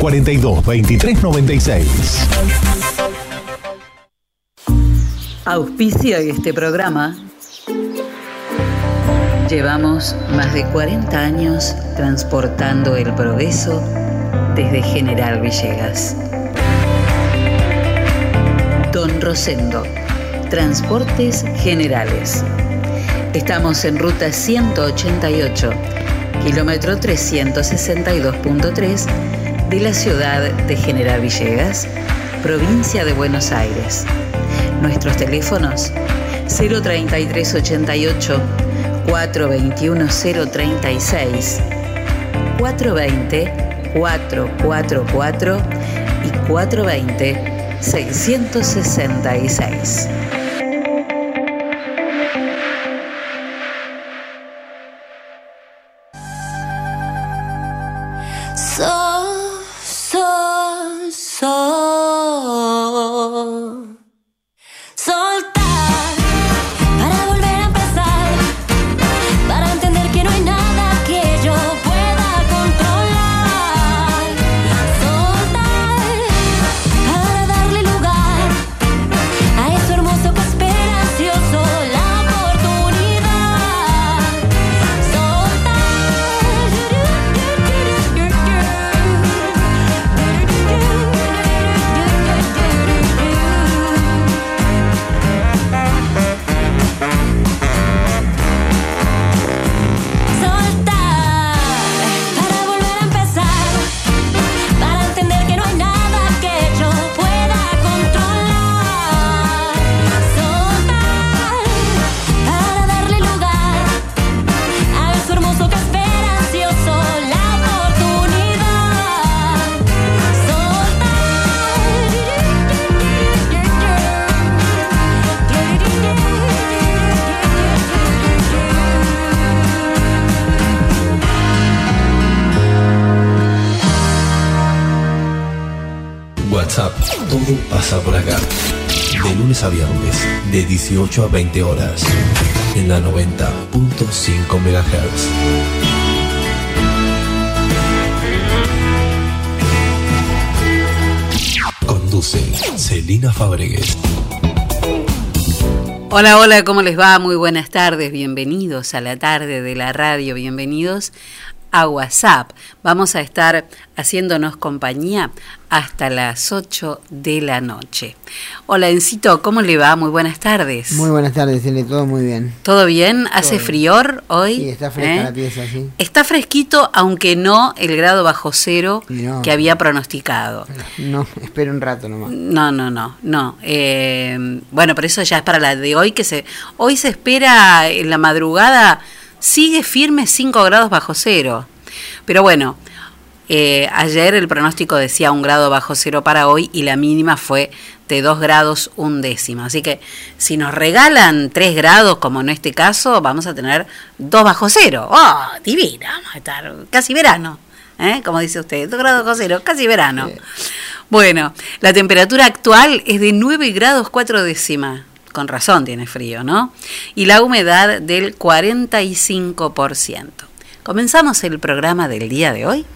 42 23 96. Auspicia este programa. Llevamos más de 40 años transportando el progreso desde General Villegas. Don Rosendo, Transportes Generales. Estamos en ruta 188, kilómetro 362.3 de la ciudad de General Villegas, provincia de Buenos Aires. Nuestros teléfonos 03388 421 036 420 444 y 420 666. 18 a 20 horas, en la 90.5 MHz. Conduce Celina Fabregues. Hola, hola, ¿cómo les va? Muy buenas tardes, bienvenidos a la tarde de la radio, bienvenidos a WhatsApp. Vamos a estar haciéndonos compañía hasta las 8 de la noche. Hola Encito, ¿cómo le va? Muy buenas tardes. Muy buenas tardes, tiene todo muy bien. ¿Todo bien? ¿Hace frior hoy? Sí, está fresca ¿Eh? la pieza, sí. Está fresquito, aunque no el grado bajo cero que había pronosticado. No, espera un rato nomás. No, no, no, no. Eh, bueno, pero eso ya es para la de hoy, que se hoy se espera en la madrugada, sigue firme 5 grados bajo cero. Pero bueno, eh, ayer el pronóstico decía un grado bajo cero para hoy y la mínima fue de 2 grados un décimo. Así que si nos regalan 3 grados, como en este caso, vamos a tener 2 bajo cero. ¡Oh, divina! Vamos a estar casi verano, ¿eh? como dice usted, 2 grados bajo cero, casi verano. Bueno, la temperatura actual es de 9 grados 4 décimas. Con razón tiene frío, ¿no? Y la humedad del 45%. ¿Comenzamos el programa del día de hoy?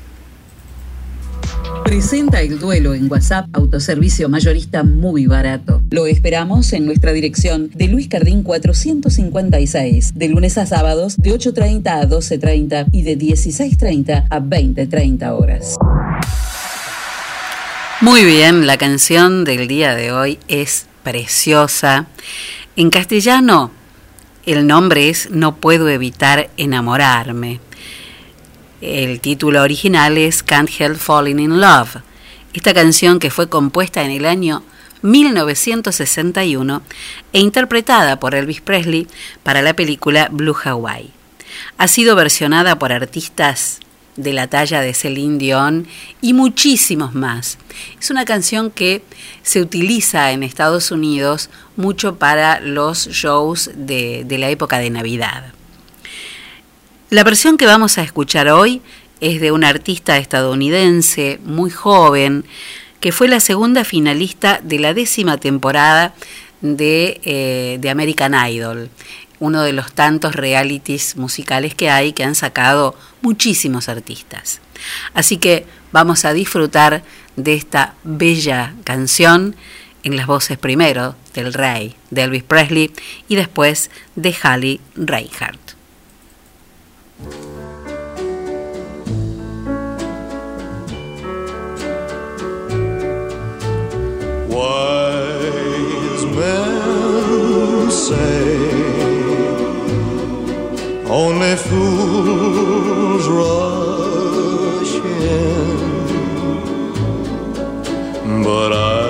Presenta el duelo en WhatsApp, autoservicio mayorista muy barato. Lo esperamos en nuestra dirección de Luis Cardín 456, de lunes a sábados de 8.30 a 12.30 y de 16.30 a 20.30 horas. Muy bien, la canción del día de hoy es preciosa. En castellano, el nombre es No puedo evitar enamorarme. El título original es Can't Help Falling in Love. Esta canción que fue compuesta en el año 1961 e interpretada por Elvis Presley para la película Blue Hawaii. Ha sido versionada por artistas de la talla de Celine Dion y muchísimos más. Es una canción que se utiliza en Estados Unidos mucho para los shows de, de la época de Navidad. La versión que vamos a escuchar hoy es de una artista estadounidense muy joven, que fue la segunda finalista de la décima temporada de, eh, de American Idol. uno de los tantos realities musicales que hay que han sacado muchísimos artistas. Así que vamos a disfrutar de esta bella canción en las voces primero del rey, de Elvis Presley, y después de Hallie Reinhardt. Wise men say only fools rush in, but I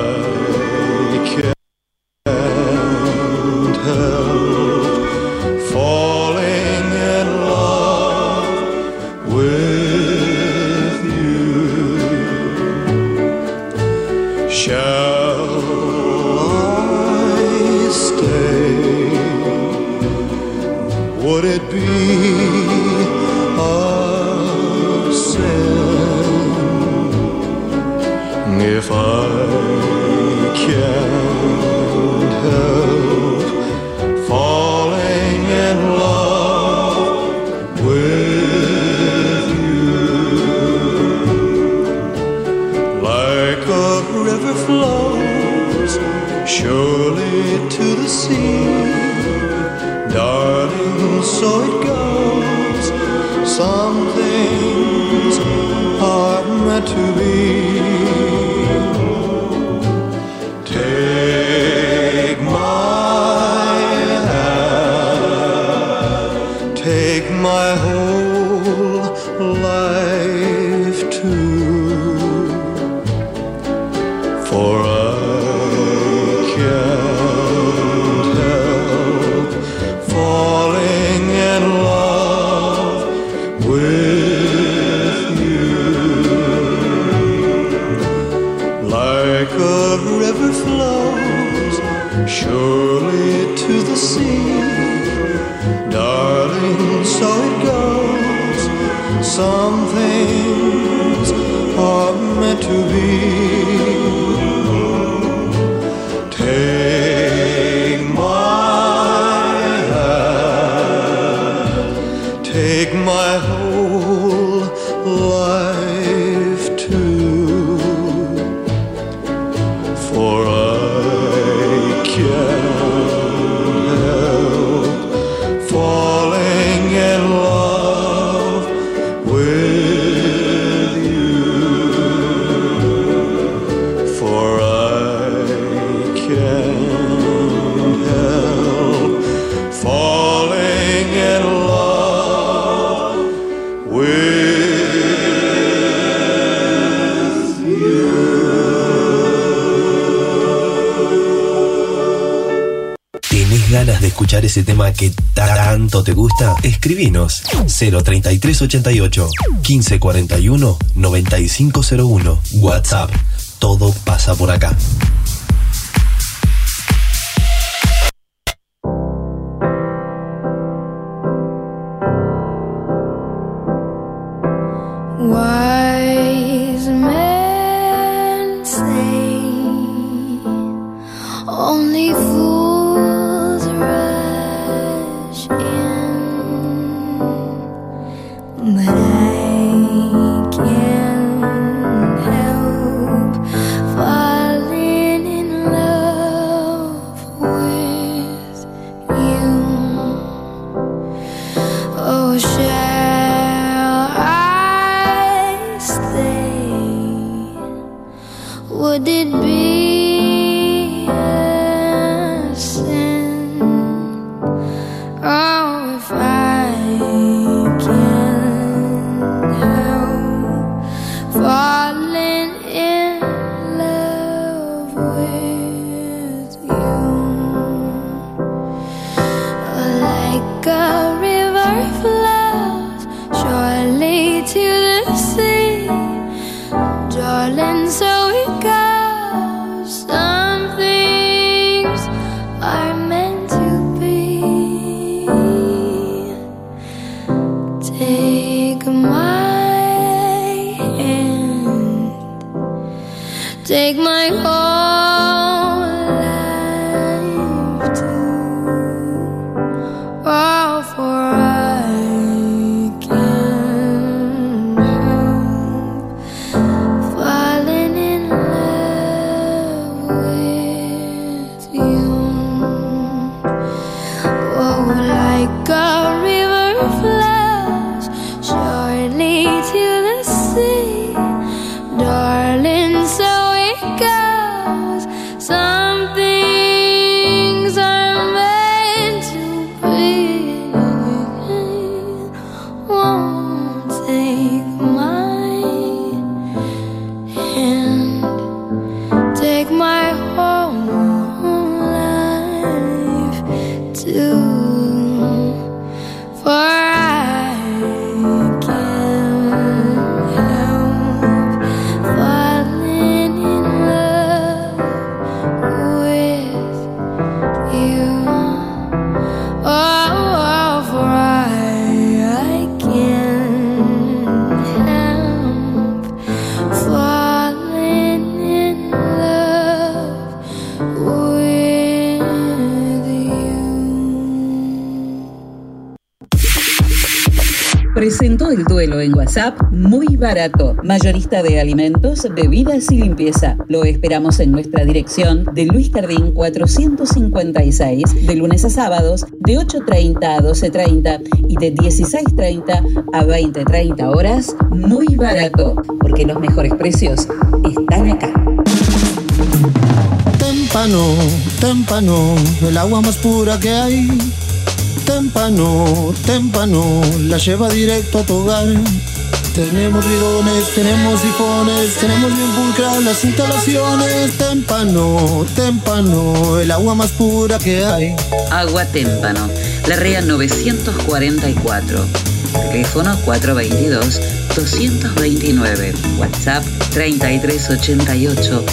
see. Ese tema que tanto te gusta? Escribinos 03388 1541 9501 WhatsApp. Todo pasa por acá. Barato. Mayorista de alimentos, bebidas y limpieza. Lo esperamos en nuestra dirección de Luis Cardín 456, de lunes a sábados, de 8.30 a 12.30 y de 16.30 a 20.30 horas, muy barato, porque los mejores precios están acá. Témpano, témpano, el agua más pura que hay. Témpano, témpano, la lleva directo a tu hogar. Tenemos bidones, tenemos sifones, tenemos bien pulcras las instalaciones. Témpano, témpano, el agua más pura que hay. Agua Témpano, la REA 944. Teléfono 422-229. WhatsApp 3388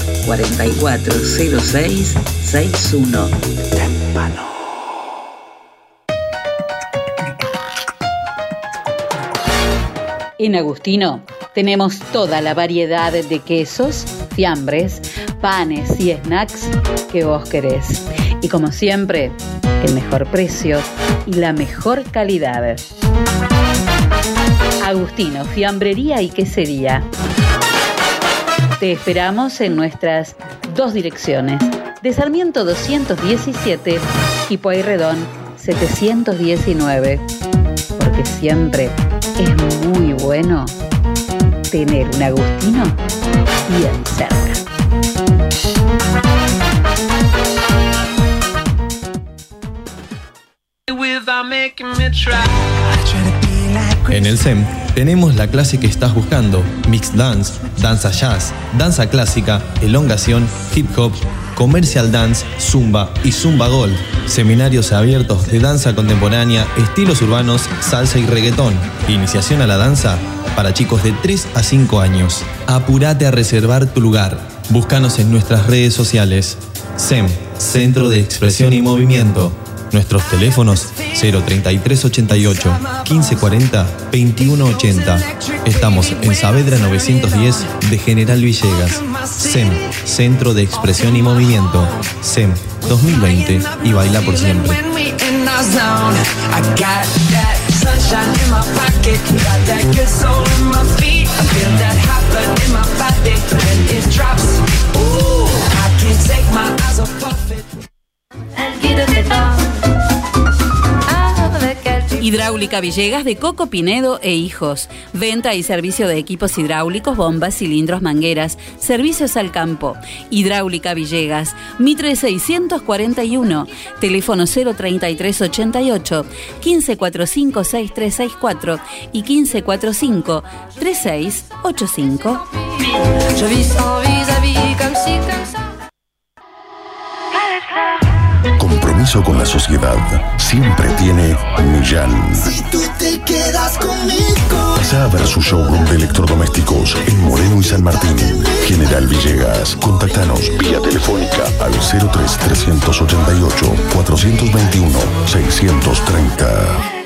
En Agustino tenemos toda la variedad de quesos, fiambres, panes y snacks que vos querés. Y como siempre, el mejor precio y la mejor calidad. Agustino, fiambrería y quesería. Te esperamos en nuestras dos direcciones, de Sarmiento 217 y Pueyrredón 719. Porque siempre es muy bueno tener un Agustino bien cerca. En el SEM tenemos la clase que estás buscando, mixed dance, danza jazz, danza clásica, elongación, hip hop, commercial dance, zumba y zumba gold. Seminarios abiertos de danza contemporánea, estilos urbanos, salsa y reggaetón. Iniciación a la danza para chicos de 3 a 5 años. Apúrate a reservar tu lugar. Búscanos en nuestras redes sociales. SEM, Centro de Expresión y Movimiento. Nuestros teléfonos 03388 1540 2180. Estamos en Saavedra 910 de General Villegas. SEM, Centro de Expresión y Movimiento. SEM 2020 y baila por siempre. Hidráulica Villegas de Coco Pinedo e Hijos. Venta y servicio de equipos hidráulicos, bombas, cilindros, mangueras. Servicios al campo. Hidráulica Villegas. Mitre 641. Teléfono 03388 1545 6364 y 1545 3685. Je vis comme si Compromiso con la sociedad siempre tiene Millán. Si tú te quedas conmigo. Pasa a ver su showroom de electrodomésticos en Moreno y San Martín. General Villegas. Contactanos vía telefónica al 03 388 421 630.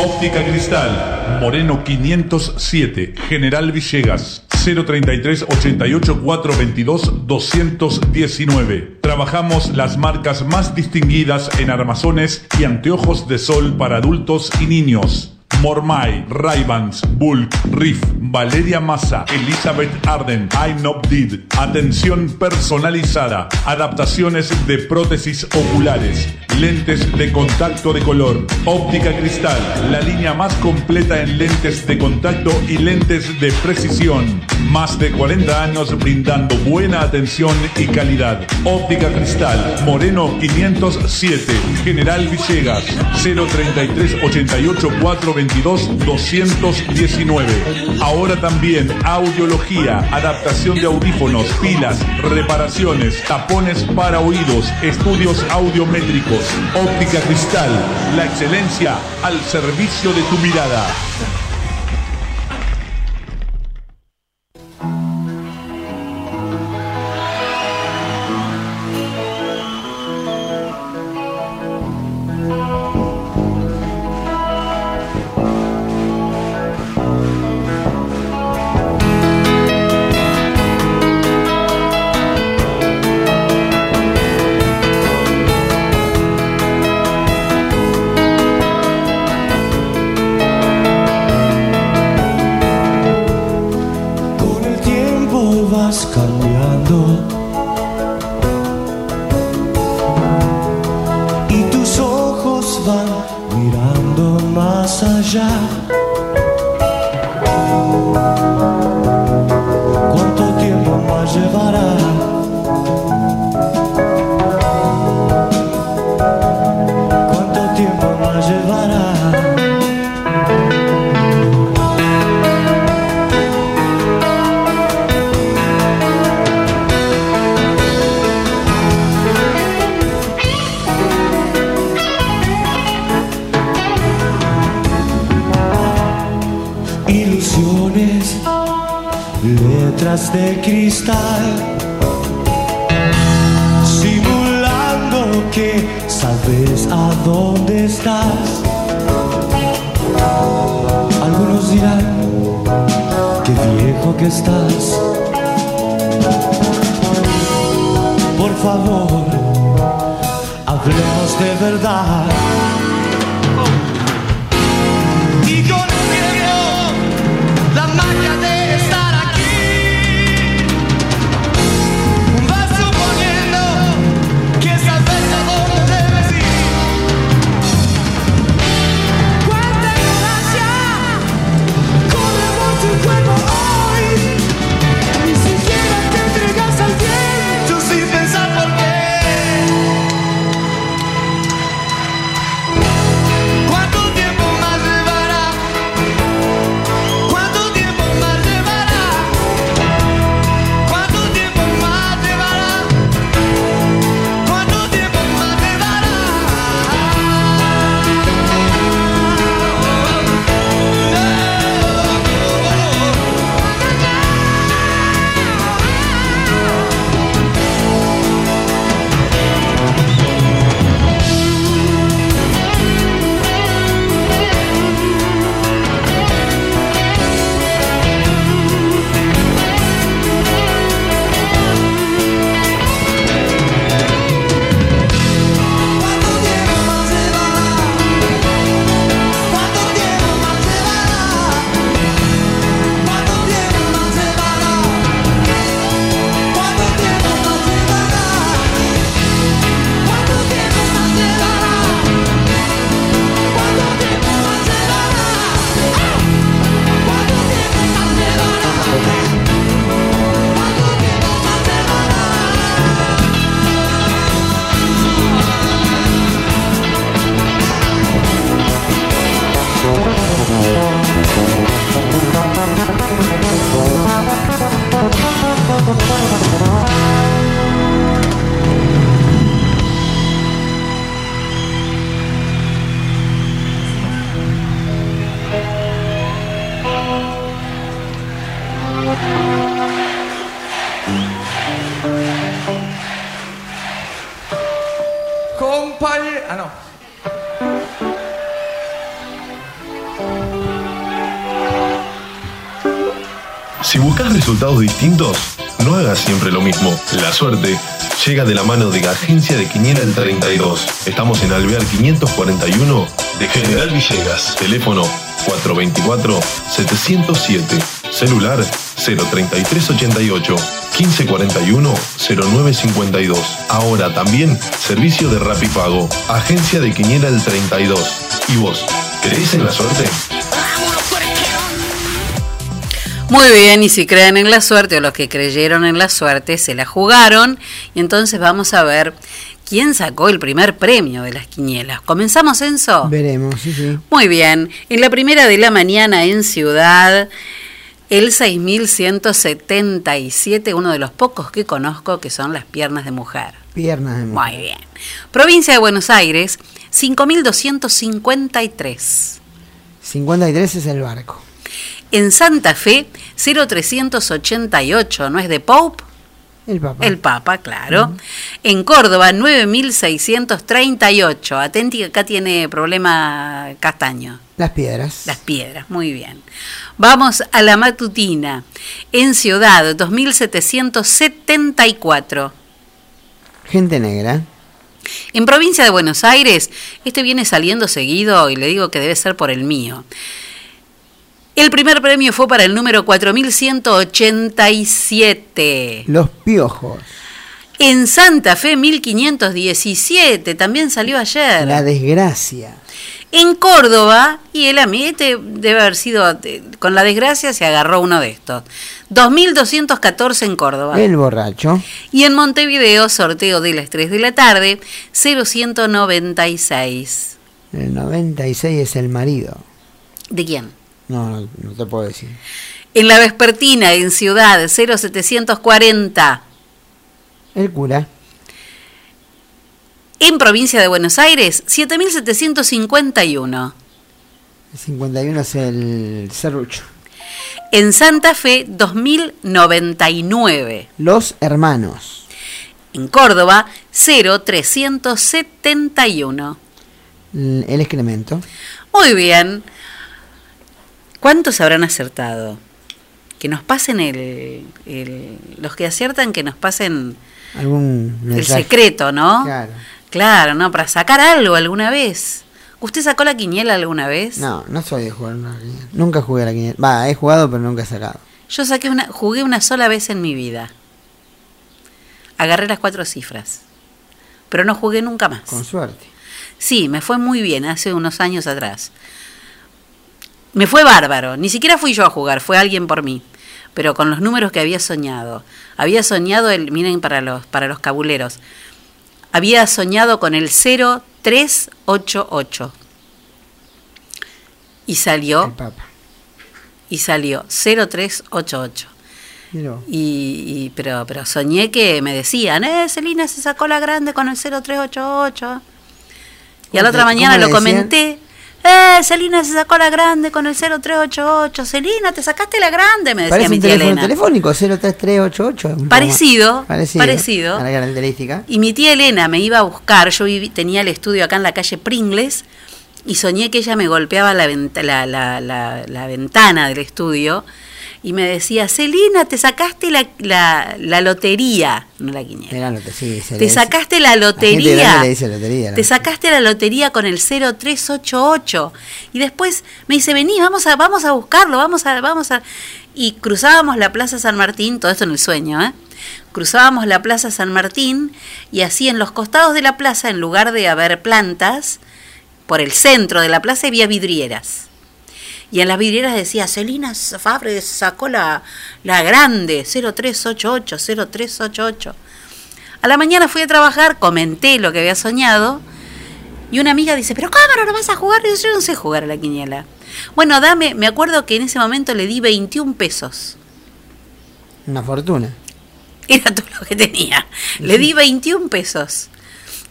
Óptica Cristal, Moreno 507, General Villegas, 033 88 422 219. Trabajamos las marcas más distinguidas en armazones y anteojos de sol para adultos y niños. Mormai, Raybans, Bulk, Riff, Valeria Massa, Elizabeth Arden, Did. Atención personalizada, adaptaciones de prótesis oculares, lentes de contacto de color, óptica cristal, la línea más completa en lentes de contacto y lentes de precisión. Más de 40 años brindando buena atención y calidad. Óptica cristal, Moreno 507, General Villegas, 033 88 422 219. Ahora también audiología, adaptación de audífonos, pilas, reparaciones, tapones para oídos, estudios audiométricos, óptica cristal, la excelencia al servicio de tu mirada. No hagas siempre lo mismo. La suerte llega de la mano de Agencia de Quiniela el 32. Estamos en Alvear 541 de General Villegas. Teléfono 424-707. Celular 03388 1541 0952. Ahora también servicio de Rapipago. Agencia de Quiniela el 32. ¿Y vos? ¿Crees en la suerte? Muy bien, y si creen en la suerte o los que creyeron en la suerte se la jugaron. Y entonces vamos a ver quién sacó el primer premio de las quinielas. ¿Comenzamos, Enzo? Veremos, sí, sí. Muy bien. En la primera de la mañana en Ciudad, el 6177, uno de los pocos que conozco que son las piernas de mujer. Piernas de mujer. Muy bien. Provincia de Buenos Aires, 5253. 53 es el barco. En Santa Fe, 0388, ¿no es de Pope? El Papa. El Papa, claro. En Córdoba, 9638. Atenti, acá tiene problema castaño. Las piedras. Las piedras, muy bien. Vamos a la matutina. En Ciudad, 2774. Gente negra. En provincia de Buenos Aires, este viene saliendo seguido y le digo que debe ser por el mío. El primer premio fue para el número 4187. Los piojos. En Santa Fe 1517, también salió ayer. La desgracia. En Córdoba, y él a mí este debe haber sido, eh, con la desgracia se agarró uno de estos. 2.214 en Córdoba. El borracho. Y en Montevideo, sorteo de las 3 de la tarde, 0196. El 96 es el marido. ¿De quién? No, no, no te puedo decir. En la Vespertina, en Ciudad, 0740. El cura. En provincia de Buenos Aires, 7751. El 51 es el serrucho. En Santa Fe, 2099. Los hermanos. En Córdoba, 0371. L- El excremento. Muy bien. ¿Cuántos habrán acertado? Que nos pasen el, el- los que aciertan que nos pasen Algún el secreto, ¿no? Claro. Claro, ¿no? Para sacar algo alguna vez. ¿Usted sacó la quiniela alguna vez? No, no soy de jugar una quiniela. Nunca jugué a la quiniela. Va, he jugado, pero nunca he sacado. Yo saqué una, jugué una sola vez en mi vida. Agarré las cuatro cifras. Pero no jugué nunca más. Con suerte. Sí, me fue muy bien hace unos años atrás. Me fue bárbaro. Ni siquiera fui yo a jugar, fue alguien por mí. Pero con los números que había soñado. Había soñado el, miren para los para los cabuleros. Había soñado con el 0388. Y salió El Papa. y salió 0388. Mirá vos. Y, y- pero, pero soñé que me decían, eh, Celina se sacó la grande con el 0388. Y a la ¿Cómo otra mañana lo comenté. Eh, Celina se sacó la grande con el 0388. Celina, te sacaste la grande, me decía Parece mi un tía teléfono Elena. telefónico, 03388. un poco Parecido. Parecido. parecido. A la característica. Y mi tía Elena me iba a buscar, yo viví- tenía el estudio acá en la calle Pringles y soñé que ella me golpeaba la, vent- la, la- la- la ventana del estudio y me decía, Celina, te sacaste la, la- la lotería, no la quiniela. Sí, se le Te dice- sacaste la gente lotería. le dice lotería, Te sacaste la lotería con el 0388. Y después me dice, vení, vamos a, vamos a buscarlo, vamos a, vamos a. Y cruzábamos la Plaza San Martín, todo esto en el sueño, ¿eh? Cruzábamos la Plaza San Martín y así en los costados de la plaza, en lugar de haber plantas, por el centro de la plaza había vidrieras. Y en las vidrieras decía, Celina Fabre sacó la, la grande, 0388, 0388. A la mañana fui a trabajar, comenté lo que había soñado, y una amiga dice, pero ¿cómo no vas a jugar? Y yo, yo no sé jugar a la quiniela. Bueno, dame, me acuerdo que en ese momento le di 21 pesos. Una fortuna. Era todo lo que tenía. Le di 21 pesos.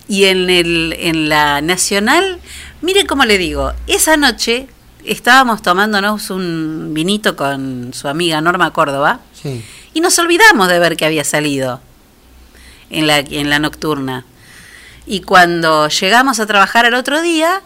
Y en, el, en la Nacional, mire cómo le digo, esa noche estábamos tomándonos un vinito con su amiga Norma Córdoba Sí. y nos olvidamos de ver que había salido en la, en la nocturna. Y cuando llegamos a trabajar el otro día,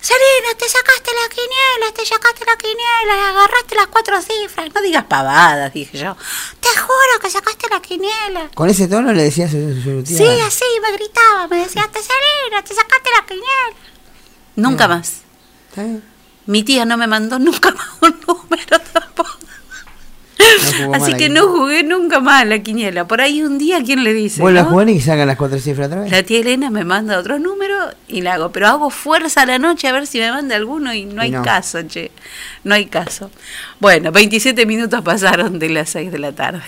Selena, te sacaste la quiniela, te sacaste la quiniela, agarraste las cuatro cifras. No digas pavadas, dije yo. Te juro que sacaste la quiniela. Con ese tono le decía a su. Sí, así me gritaba, me decía, te Selena, te sacaste la quiniela. Nunca más. Está bien. Mi tía no me mandó nunca más un número tampoco. Así que no jugué nunca más a la quiniela. Por ahí un día, ¿quién le dice? Vuelve a jugar y sacan las cuatro cifras otra vez. La tía Elena me manda otro número y la hago, pero hago fuerza a la noche a ver si me manda alguno y no Y hay no. caso, che. No hay caso. Bueno, 27 minutos pasaron de las 6 de la tarde.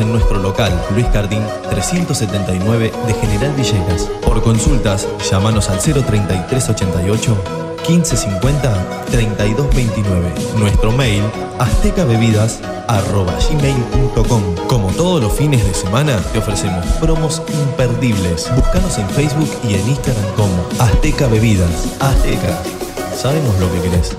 En nuestro local, Luis Cardín 379 de General Villegas. Por consultas, llámanos al 03388 1550 3229. Nuestro mail aztecabebidas@gmail.com. Como todos los fines de semana, te ofrecemos promos imperdibles. Búscanos en Facebook y en Instagram como Azteca Bebidas. Azteca. Sabemos lo que querés.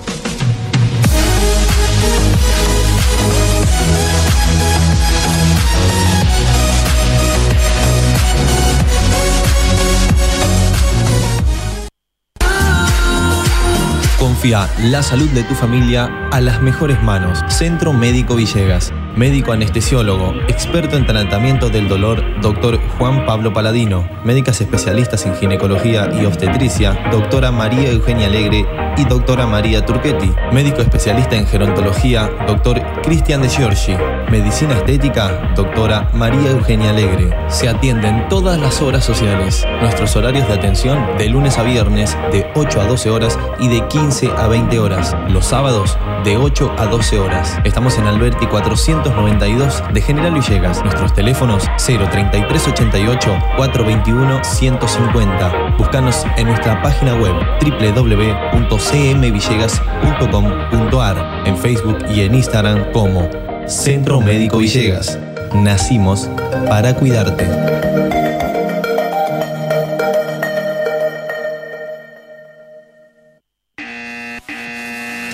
Confía la salud de tu familia a las mejores manos. Centro Médico Villegas. Médico anestesiólogo, experto en tratamiento del dolor, doctor Juan Pablo Paladino. Médicas especialistas en ginecología y obstetricia, doctora María Eugenia Alegre y doctora María Turquetti. Médico especialista en gerontología, doctor Cristian de Giorgi. Medicina estética, doctora María Eugenia Alegre. Se atienden todas las horas sociales. Nuestros horarios de atención de lunes a viernes de 8 a 12 horas y de 15 a 20 horas. Los sábados de 8 a 12 horas. Estamos en Alberti 492 de General Villegas. Nuestros teléfonos 03388 421 150. Búscanos en nuestra página web www.cmvillegas.com.ar, en Facebook y en Instagram como Centro Médico Villegas. Nacimos para cuidarte.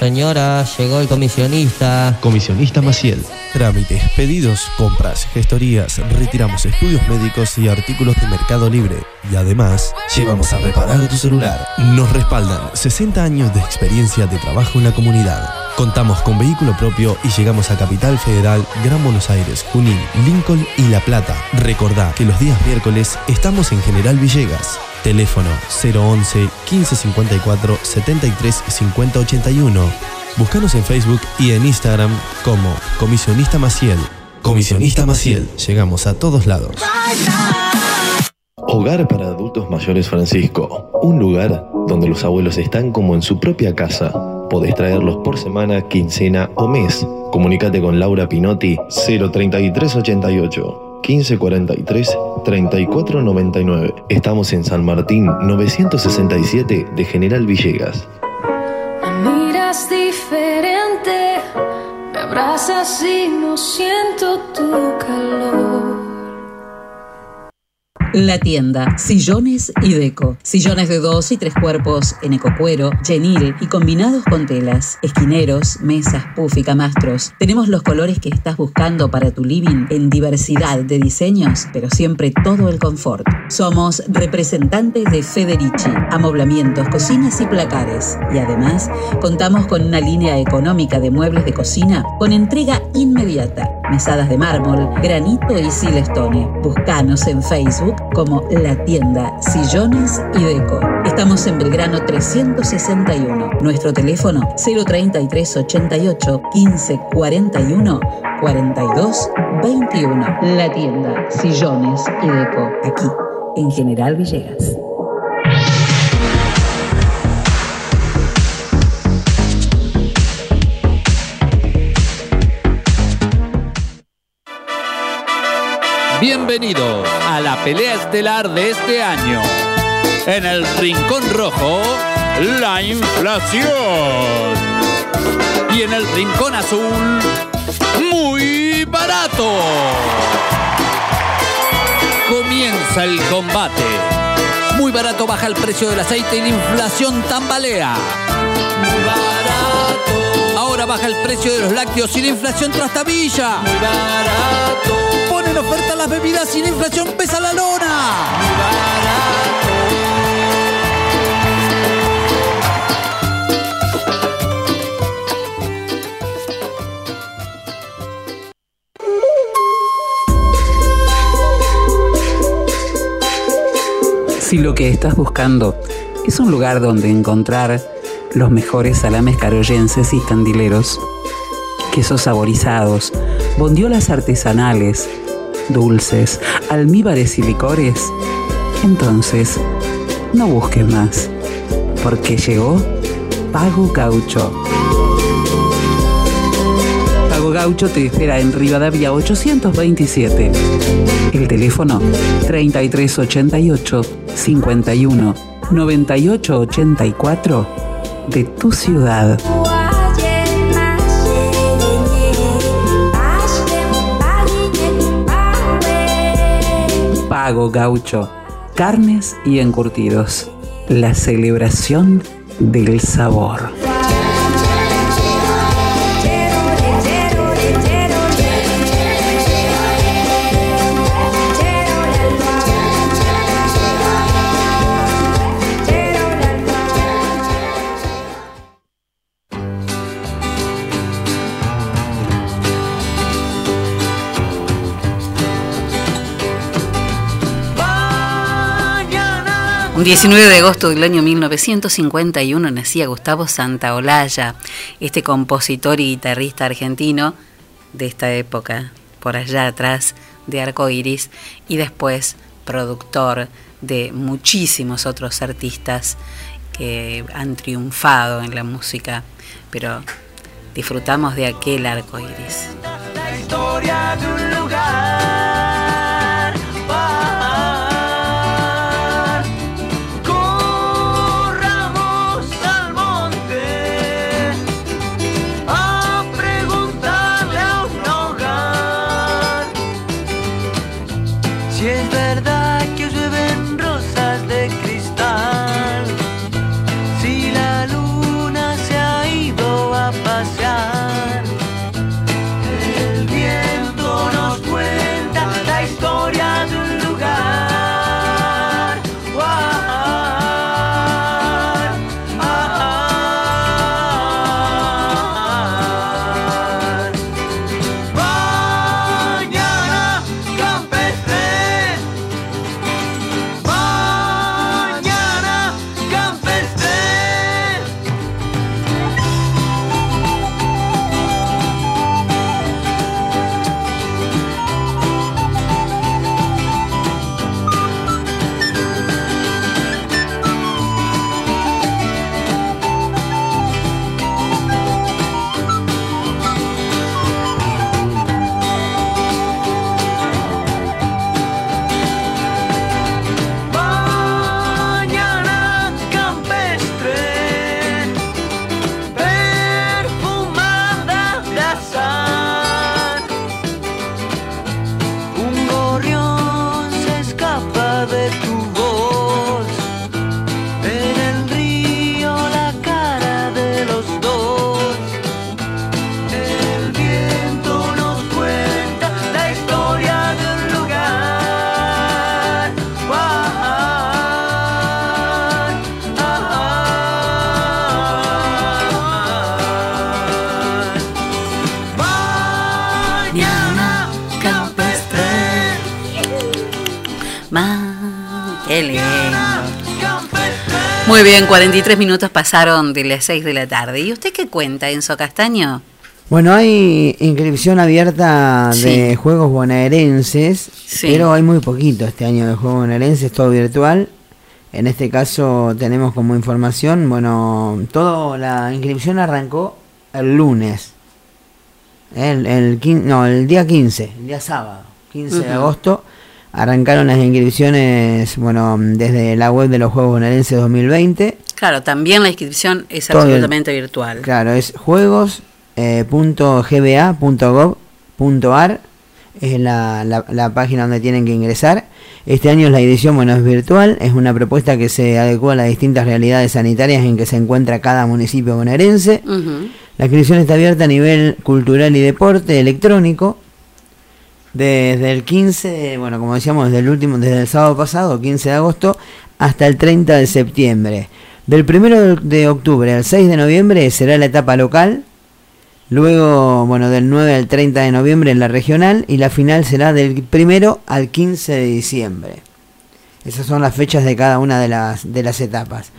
Señora, llegó el comisionista. Comisionista Maciel. Trámites, pedidos, compras, gestorías, retiramos estudios médicos y artículos de Mercado Libre. Y además, llevamos a reparar tu celular. Nos respaldan 60 años de experiencia de trabajo en la comunidad. Contamos con vehículo propio y llegamos a Capital Federal, Gran Buenos Aires, Junín, Lincoln y La Plata. Recordá que los días miércoles estamos en General Villegas. Teléfono 011 1554 73 50 81. Búscanos en Facebook y en Instagram como Comisionista Maciel. Comisionista Maciel. Llegamos a todos lados. Hogar para Adultos Mayores Francisco. Un lugar donde los abuelos están como en su propia casa. Podés traerlos por semana, quincena o mes. Comunicate con Laura Pinotti 03388 1543 3499. Estamos en San Martín 967 de General Villegas. Me miras diferente, me abrazas y no siento tu calor. La tienda, sillones y deco. Sillones de dos y tres cuerpos en ecocuero, genil y combinados con telas. Esquineros, mesas, puff y camastros. Tenemos los colores que estás buscando para tu living en diversidad de diseños, pero siempre todo el confort. Somos representantes de Federici, amoblamientos, cocinas y placares. Y además, contamos con una línea económica de muebles de cocina con entrega inmediata. Mesadas de mármol, granito y silestone. Buscanos en Facebook como La Tienda Sillones y Deco. Estamos en Belgrano 361. Nuestro teléfono 033 88 15 41 42 21. La Tienda Sillones y Deco. Aquí, en General Villegas. Bienvenido a la pelea estelar de este año. En el Rincón Rojo, la inflación. Y en el Rincón Azul, muy barato. Comienza el combate. Muy barato baja el precio del aceite y la inflación tambalea. Muy barato. Ahora baja el precio de los lácteos y la inflación trastabilla. Muy barato. Ponen oferta las bebidas y la inflación pesa la lona. Muy barato. Si lo que estás buscando es un lugar donde encontrar los mejores salames caroyenses y candileros, quesos saborizados, bondiolas artesanales, dulces, almíbares y licores, entonces no busques más, porque llegó Pago Gaucho. Pago Gaucho te espera en Rivadavia 827. El teléfono 3388 51 98 84 de tu ciudad. Pago Gaucho. Carnes y encurtidos. La celebración del sabor. Un 19 de agosto del año 1951 nacía Gustavo Santaolalla, este compositor y guitarrista argentino de esta época, por allá atrás de Arco Iris, y después productor de muchísimos otros artistas que han triunfado en la música, pero disfrutamos de aquel arco iris. Muy bien, 43 minutos pasaron de las 6 de la tarde. ¿Y usted qué cuenta, Enzo Castaño? Bueno, hay inscripción abierta de Sí. juegos bonaerenses, Sí. pero hay muy poquito este año de juegos bonaerenses, todo virtual. En este caso tenemos como información, bueno, todo la inscripción arrancó el lunes. El, el, quin- no, el día 15, el día sábado, 15 de agosto, arrancaron las inscripciones, bueno, desde la web de los Juegos Bonaerenses 2020. Claro, también la inscripción es Todo el- absolutamente virtual. Claro, es juegos.gba.gov.ar es la, la- la página donde tienen que ingresar. Este año la edición, bueno, es virtual, es una propuesta que se adecua a las distintas realidades sanitarias en que se encuentra cada municipio bonaerense. La inscripción está abierta a nivel cultural y deporte electrónico. Desde el 15, bueno, como decíamos, desde el último, desde el sábado pasado, 15 de agosto, hasta el 30 de septiembre. Del 1 de octubre al 6 de noviembre será la etapa local. Luego, bueno, del 9 al 30 de noviembre en la regional. Y la final será del 1 al 15 de diciembre. Esas son las fechas de cada una de las, de las etapas.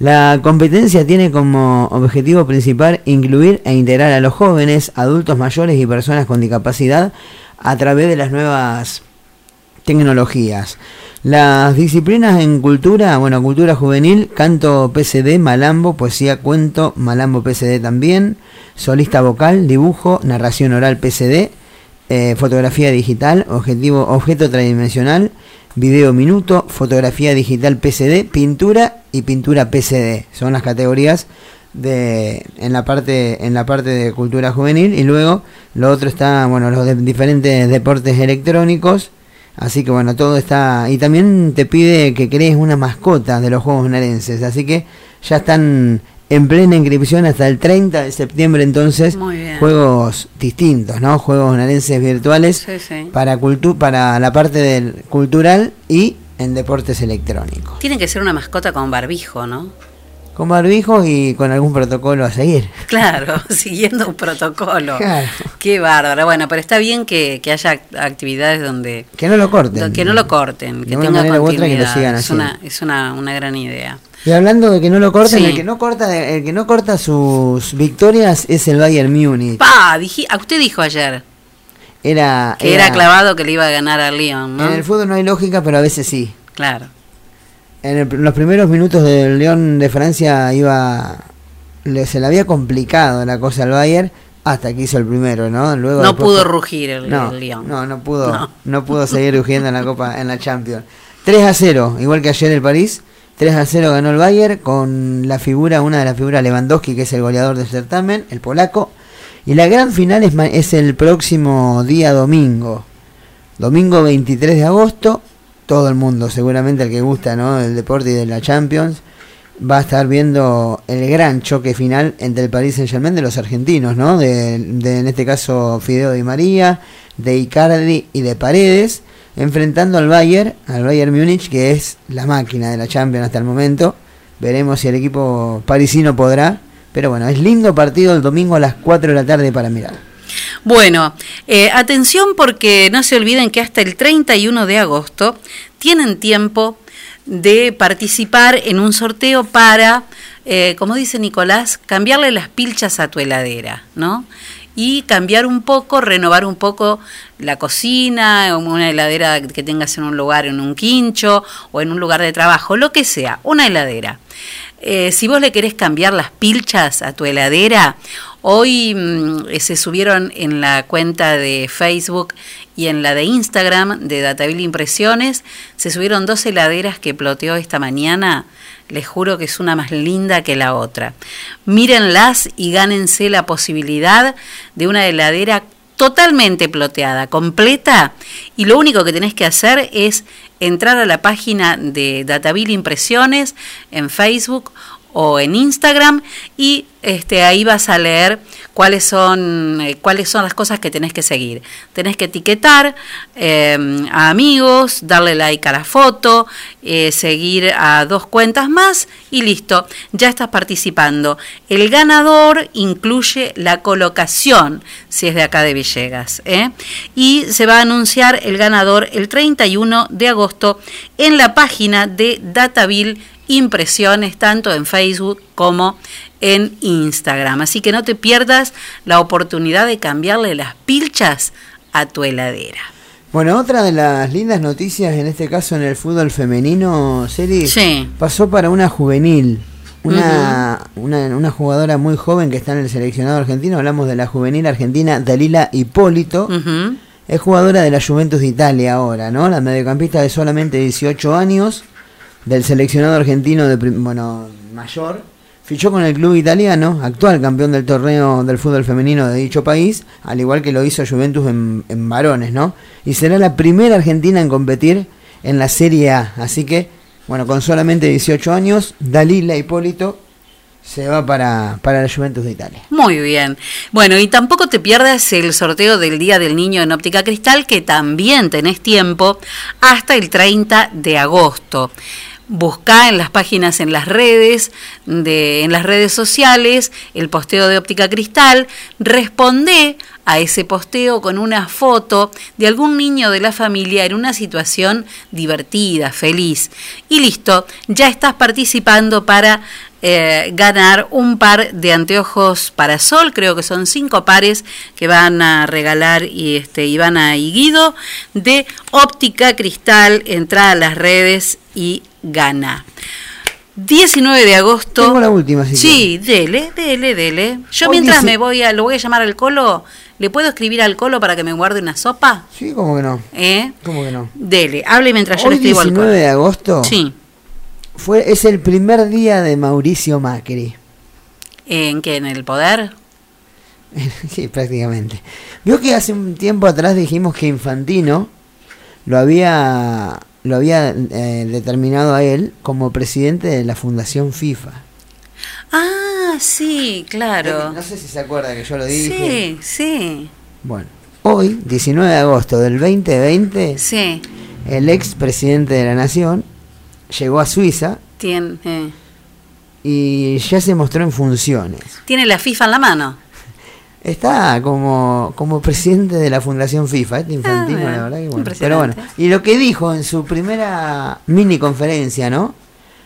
La competencia tiene como objetivo principal incluir e integrar a los jóvenes, adultos mayores y personas con discapacidad a través de las nuevas tecnologías. Las disciplinas en cultura, bueno, cultura juvenil, canto PCD, malambo, poesía, cuento, malambo PCD también, solista vocal, dibujo, narración oral PCD, eh, fotografía digital, objetivo, objeto tridimensional, video minuto, fotografía digital PCD, pintura y pintura PCD. Son las categorías de en la parte en la parte de cultura juvenil y luego lo otro está bueno los de diferentes deportes electrónicos así que bueno todo está y también te pide que crees una mascota de los juegos bonaerenses así que ya están en plena inscripción hasta el 30 de septiembre entonces Muy bien. juegos distintos no juegos bonaerenses virtuales Sí, sí. para cultu para la parte del cultural y en deportes electrónicos Tiene que ser una mascota con barbijo, ¿no? Con barbijos y con algún protocolo a seguir Claro, siguiendo un protocolo. Claro. Qué bárbaro. Bueno, pero está bien que, que haya act- actividades donde... que no lo corten Que no lo corten, que tenga otra que lo continuidad. sigan es una, es una, una gran idea. Y hablando de que no lo corten, Sí. el que no corta, el que no corta sus victorias es el Bayern Múnich. Pa, dije, a usted dijo ayer Era, que era, clavado que le iba a ganar al León, ¿no? En el fútbol no hay lógica, pero a veces sí. Claro. En el- los primeros minutos del León de Francia iba, le- se le había complicado la cosa al Bayern hasta que hizo el primero, ¿no? Luego No después pudo rugir el, no, el León. No, no pudo, No. no. pudo seguir rugiendo en la Copa, en la Champions. 3 a 0, igual que ayer el París. 3 a 0 ganó el Bayern con la figura, una de las figuras Lewandowski, que es el goleador del certamen, el polaco. Y la gran final es el próximo día domingo. Domingo 23 de agosto. Todo el mundo, seguramente el que gusta ¿no? del deporte y de la Champions, va a estar viendo el gran choque final entre el Paris Saint Germain de los argentinos, ¿no? De, en este caso Fideo Di María, de Icardi y de Paredes, enfrentando al Bayern, al Bayern Múnich, que es la máquina de la Champions hasta el momento. Veremos si el equipo parisino podrá. Pero bueno, es lindo partido el domingo a las 4 de la tarde para mirar. Bueno, eh, atención porque no se olviden que hasta el 31 de agosto tienen tiempo de participar en un sorteo para, eh, como dice Nicolás, cambiarle las pilchas a tu heladera, ¿no? Y cambiar un poco, renovar un poco la cocina, una heladera que tengas en un lugar, en un quincho o en un lugar de trabajo, lo que sea, una heladera. Eh, si vos le querés cambiar las pilchas a tu heladera, hoy mm, se subieron en la cuenta de Facebook y en la de Instagram de Dataville Impresiones, se subieron dos heladeras que ploteó esta mañana. Les juro que es una más linda que la otra. Mírenlas y gánense la posibilidad de una heladera totalmente ploteada, completa, y lo único que tenés que hacer es entrar a la página de Dataville Impresiones en Facebook o en Instagram y este ahí vas a leer cuáles son eh, cuáles son las cosas que tenés que seguir. Tenés que etiquetar eh, a amigos, darle like a la foto, eh, seguir a dos cuentas más y listo, ya estás participando. El ganador incluye la colocación, si es de acá de Villegas, ¿eh? y se va a anunciar el ganador el 31 de agosto en la página de Dataville impresiones tanto en Facebook como en Instagram. Así que no te pierdas la oportunidad de cambiarle las pilchas a tu heladera. Bueno, otra de las lindas noticias, en este caso en el fútbol femenino, Sí. pasó para una juvenil. Una, una, una jugadora muy joven que está en el seleccionado argentino, hablamos de la juvenil argentina Dalila Hipólito, es jugadora de la Juventus de Italia ahora, ¿no? La mediocampista de solamente 18 años, del seleccionado argentino de bueno, mayor, fichó con el club italiano, actual campeón del torneo del fútbol femenino de dicho país, al igual que lo hizo Juventus en, en varones, ¿no? Y será la primera argentina en competir en la Serie A, así que, bueno, con solamente 18 años, Dalila Hipólito se va para, para la Juventus de Italia. Muy bien. Bueno, y tampoco te pierdas el sorteo del Día del Niño en Óptica Cristal, que también tenés tiempo hasta el 30 de agosto. Busca en las páginas, en las redes, de, en las redes sociales, el posteo de óptica cristal, responde a ese posteo con una foto de algún niño de la familia en una situación divertida, feliz. Y listo, ya estás participando para eh, ganar un par de anteojos para sol, creo que son cinco pares que van a regalar y este Ivana y Guido de óptica cristal, entra a las redes y gana. 19 de agosto. Tengo la última, si Sí, dele, dele, dele. Yo Hoy mientras dice- me voy a, lo voy a llamar al colo, ¿le puedo escribir al colo para que me guarde una sopa? Sí, ¿cómo que no? ¿Eh? ¿Cómo que no? Dele, hable mientras yo le escribo al 19 colo. de agosto Sí. fue, es el primer día de Mauricio Macri. ¿En qué? ¿En el poder? sí, prácticamente. Vio que hace un tiempo atrás dijimos que Infantino lo había lo había eh, determinado a él como presidente de la Fundación FIFA. Ah, sí, claro. No sé si se acuerda que yo lo dije. Sí, sí. Bueno, hoy, 19 de agosto del 2020, Sí. el ex presidente de la Nación llegó a Suiza Tiene, eh, y ya se mostró en funciones. tiene la FIFA en la mano. Está como, como presidente de la Fundación FIFA, este Infantino, Ah, la verdad que bueno. impresionante. Pero bueno, y lo que dijo en su primera mini conferencia, ¿no?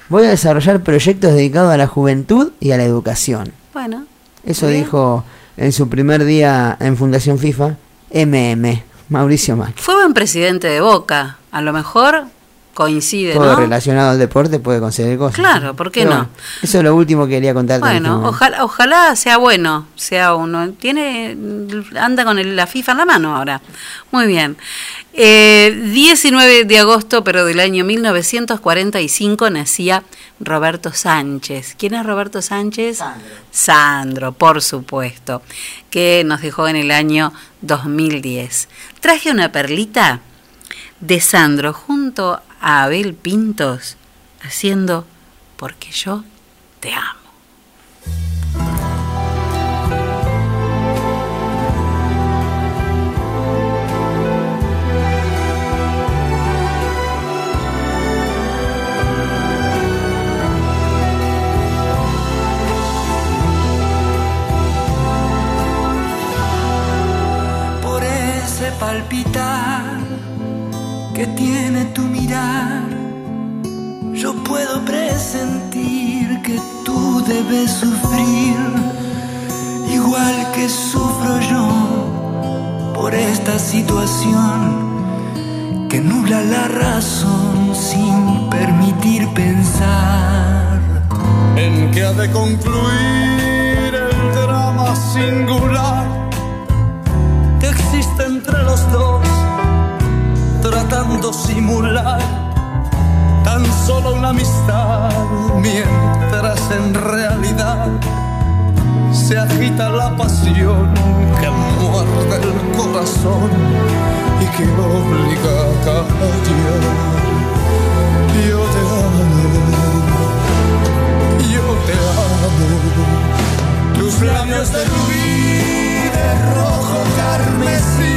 Voy a desarrollar proyectos dedicados a la juventud y a la educación. Bueno. Eso Bien. dijo en su primer día en Fundación FIFA, MM, Mauricio Macri. Fue buen presidente de Boca. A lo mejor coincide, Todo ¿no? relacionado al deporte puede conseguir cosas. Claro, ¿por qué Pero no? bueno, eso es lo último que quería contarte. este Bueno, ojalá, ojalá sea bueno, sea uno. Tiene, anda con el- la FIFA en la mano ahora. Muy bien. Eh, 19 de agosto, pero del año 1945, nacía Roberto Sánchez. ¿Quién es Roberto Sánchez? Sandro. Sandro, por supuesto, que nos dejó en el año 2010. Traje una perlita de Sandro junto a Abel Pintos haciendo Porque yo te amo. palpitar que tiene tu mirar. Yo puedo presentir que tú debes sufrir, igual que sufro yo por esta situación que nubla la razón sin permitir pensar. en que ha de concluir el drama singular que existe entre los dos, tratando simular tan solo una amistad, mientras en realidad se agita la pasión que muerde el corazón y que obliga a callar. Yo te amo, yo te amo. Tus labios de rubí, de rojo carmesí,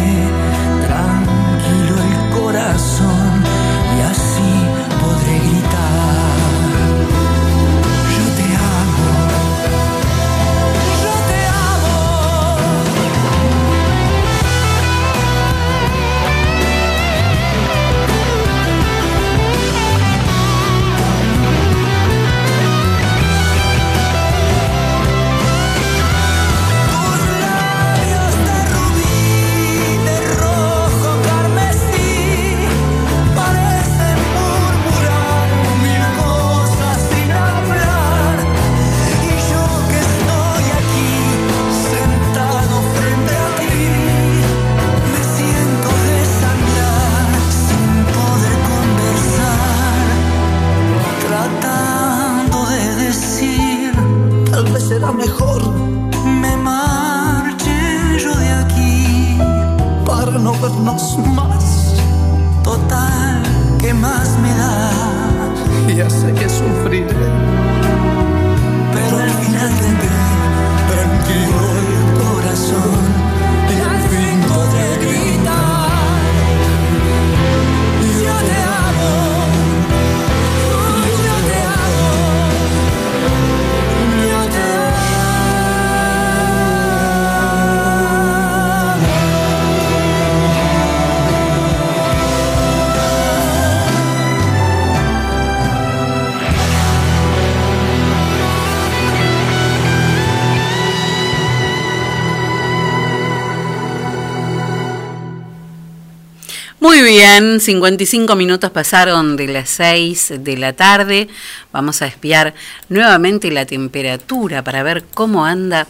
55 minutos pasaron de las 6 de la tarde. Vamos a espiar nuevamente la temperatura para ver cómo anda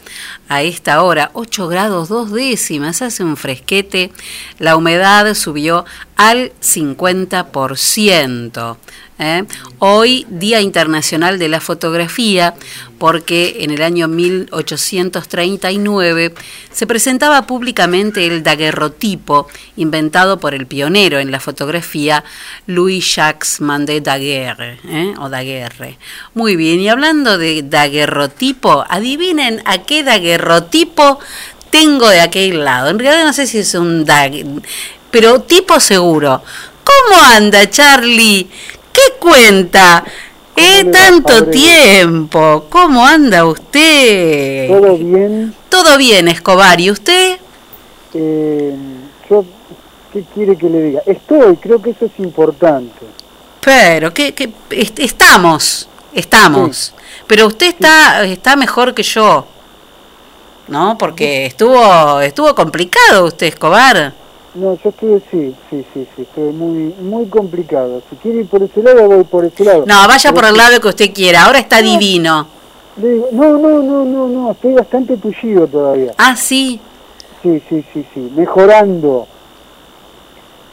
a esta hora. 8 grados 2 décimas, hace un fresquete. La humedad subió al 50%. ¿Eh? Hoy, Día Internacional de la Fotografía, porque en el año 1839 se presentaba públicamente el daguerrotipo inventado por el pionero en la fotografía Louis Jacques Mandé Daguerre, ¿eh? o Daguerre. Muy bien, y hablando de daguerrotipo, adivinen a qué daguerrotipo tengo de aquel lado. En realidad no sé si es un daguerrotipo, pero tipo seguro. ¿Cómo anda, Charlie? ¿Qué cuenta? ¿Eh? Tanto tiempo. ¿Cómo anda usted? ¿Todo bien? Todo bien, Escobar. ¿Y usted? Eh, yo, ¿qué quiere que le diga? Estoy, creo que eso es importante. Pero, ¿qué, qué- est- estamos, estamos. Pero usted está, está mejor que yo. ¿No? Porque estuvo, estuvo complicado usted, Escobar. No, yo estuve, sí, sí, sí, sí, estuve muy, muy complicado. Si quiere ir por ese lado, voy por ese lado. No, vaya Pero por el lado que usted quiera. Ahora está divino. digo, no, no, no, no, no, estoy bastante tullido todavía. Ah, sí. Sí, sí, sí, sí, mejorando.